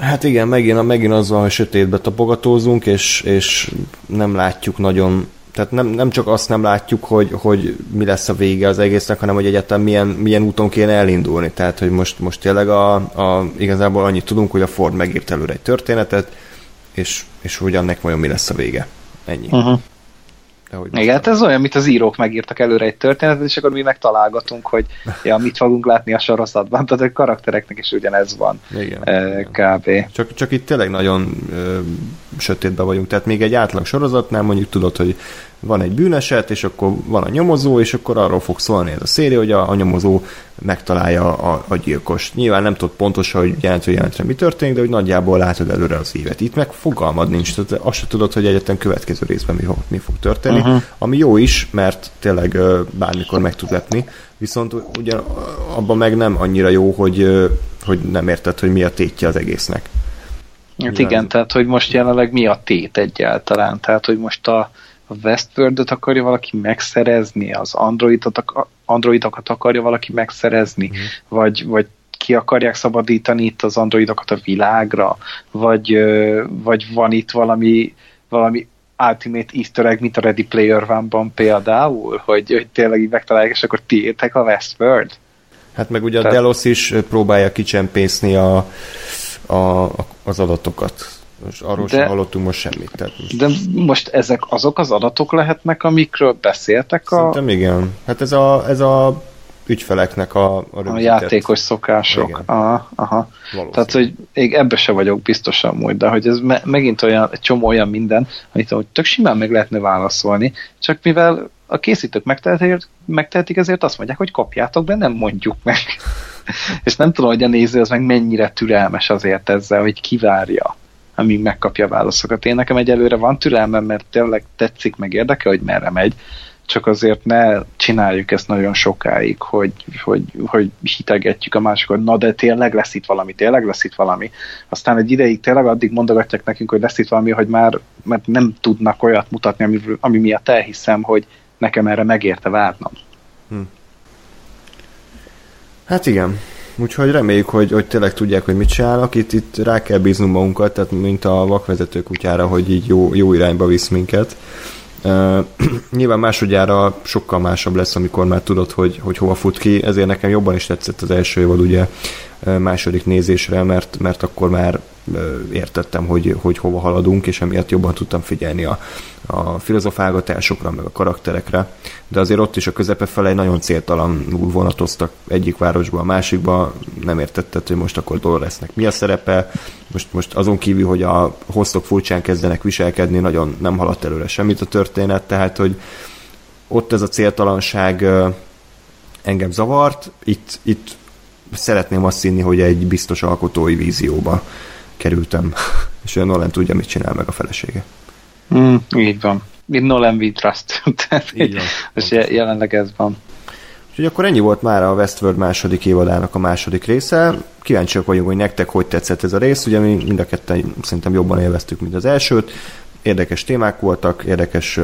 Hát igen, megint, megint az van, hogy sötétbe tapogatózunk, és, és nem látjuk nagyon tehát nem, nem csak azt nem látjuk, hogy, hogy mi lesz a vége az egésznek, hanem hogy egyáltalán milyen, milyen úton kéne elindulni. Tehát, hogy most, most tényleg a, a, igazából annyit tudunk, hogy a Ford megírt előre egy történetet, és, és hogy annak vajon mi lesz a vége. Ennyi. Uh-huh. Igen, hát ez olyan, mint az írók megírtak előre egy történetet, és akkor mi megtalálgatunk, hogy ja, mit fogunk látni a sorozatban. Tehát a karaktereknek is ugyanez van. Igen, e, kb. Csak, csak itt tényleg nagyon ö, sötétben vagyunk. Tehát még egy átlag sorozatnál mondjuk tudod, hogy van egy bűneset, és akkor van a nyomozó, és akkor arról fog szólni ez a széria, hogy a, a nyomozó megtalálja a, a gyilkost. Nyilván nem tudod pontosan, hogy jelentő jelentre mi történik, de hogy nagyjából látod előre az évet. Itt meg fogalmad nincs, tehát azt se tudod, hogy egyetlen következő részben mi, mi fog történni, uh-huh. ami jó is, mert tényleg bármikor meg tud lepni, viszont ugye abban meg nem annyira jó, hogy, hogy nem érted, hogy mi a tétje az egésznek. Hát igen, tehát hogy most jelenleg mi a tét egyáltalán, tehát hogy most a, a Westworld-ot akarja valaki megszerezni, az Androidot, Androidokat akarja valaki megszerezni, mm. vagy, vagy ki akarják szabadítani itt az androidokat a világra, vagy, vagy van itt valami, valami Ultimate easter egg, mint a Ready Player One-ban például, hogy, hogy tényleg így megtalálják, és akkor ti értek a Westworld? Hát meg ugye a Delos is próbálja kicsempészni a, a, az adatokat most arról de, sem hallottunk most semmit. Tehát most... De most ezek azok az adatok lehetnek, amikről beszéltek a... Szerintem igen. Hát ez a, ez a ügyfeleknek a, a, a játékos szokások. Igen. Aha, aha. Tehát, hogy még ebbe se vagyok biztosan amúgy, de hogy ez me- megint olyan, egy csomó olyan minden, amit hogy tök simán meg lehetne válaszolni, csak mivel a készítők megtehetik, megtehetik, ezért azt mondják, hogy kapjátok, de nem mondjuk meg. És nem tudom, hogy a néző az meg mennyire türelmes azért ezzel, hogy kivárja amíg megkapja a válaszokat. Én nekem egyelőre van türelmem, mert tényleg tetszik, meg érdekel, hogy merre megy, csak azért ne csináljuk ezt nagyon sokáig, hogy, hogy, hogy hitegetjük a másokat, na de tényleg lesz itt valami, tényleg lesz itt valami. Aztán egy ideig tényleg addig mondogatják nekünk, hogy lesz itt valami, hogy már mert nem tudnak olyat mutatni, ami, ami miatt elhiszem, hogy nekem erre megérte várnom. Hm. Hát igen, Úgyhogy reméljük, hogy, hogy tényleg tudják, hogy mit csinálnak. Itt, itt rá kell bíznunk magunkat, tehát mint a vakvezető kutyára, hogy így jó, jó irányba visz minket. Uh, nyilván másodjára sokkal másabb lesz, amikor már tudod, hogy, hogy hova fut ki, ezért nekem jobban is tetszett az első évad ugye második nézésre, mert, mert akkor már értettem, hogy, hogy hova haladunk, és emiatt jobban tudtam figyelni a, a filozofálgatásokra, meg a karakterekre, de azért ott is a közepe felé nagyon céltalanul vonatoztak egyik városba a másikba, nem értetted, hogy most akkor Doloresnek mi a szerepe, most, most azon kívül, hogy a hoztok furcsán kezdenek viselkedni, nagyon nem haladt előre semmit a történet, tehát, hogy ott ez a céltalanság engem zavart, itt, itt szeretném azt hinni, hogy egy biztos alkotói vízióba kerültem, és olyan Nolan tudja, mit csinál meg a felesége. Mm, így van. Mint Nolan we trust. Tehát így van. Most jelenleg ez van. Úgyhogy akkor ennyi volt már a Westworld második évadának a második része. Kíváncsiak vagyunk, hogy nektek hogy tetszett ez a rész. Ugye mi mind a ketten szerintem jobban élveztük, mint az elsőt érdekes témák voltak, érdekes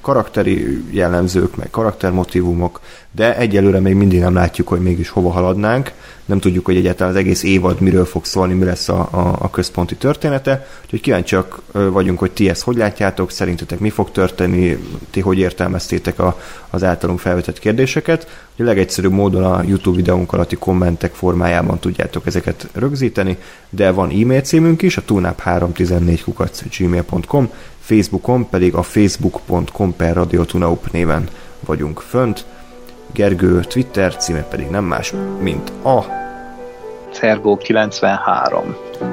karakteri jellemzők, meg karaktermotívumok, de egyelőre még mindig nem látjuk, hogy mégis hova haladnánk, nem tudjuk, hogy egyáltalán az egész évad miről fog szólni, mi lesz a, a, a központi története, úgyhogy kíváncsiak vagyunk, hogy ti ezt hogy látjátok, szerintetek mi fog történni, ti hogy értelmeztétek a, az általunk felvetett kérdéseket. A legegyszerűbb módon a YouTube videónk alatti kommentek formájában tudjátok ezeket rögzíteni, de van e-mail címünk is, a tunap314 gmail.com, Facebookon pedig a facebook.com per radiotunaup néven vagyunk fönt. Gergő Twitter címe pedig nem más, mint a Szergó93,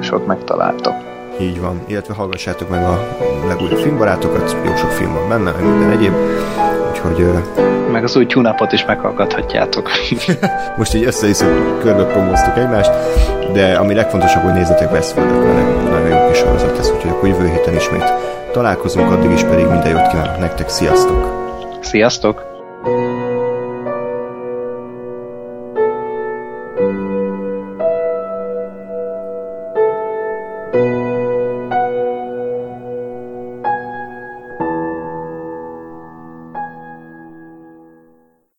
és ott megtaláltok. Így van, illetve hallgassátok meg a legújabb filmbarátokat, jó sok film van benne, meg minden egyéb, úgyhogy... Meg az új tune is meghallgathatjátok. Most így össze-vissza körbe promóztuk egymást, de ami legfontosabb, hogy nézzetek Westworld-et, mert nagyon jó kis sorozat lesz, úgyhogy akkor jövő héten ismét Találkozunk addig is pedig minden jót kívánok nektek, sziasztok! Sziasztok!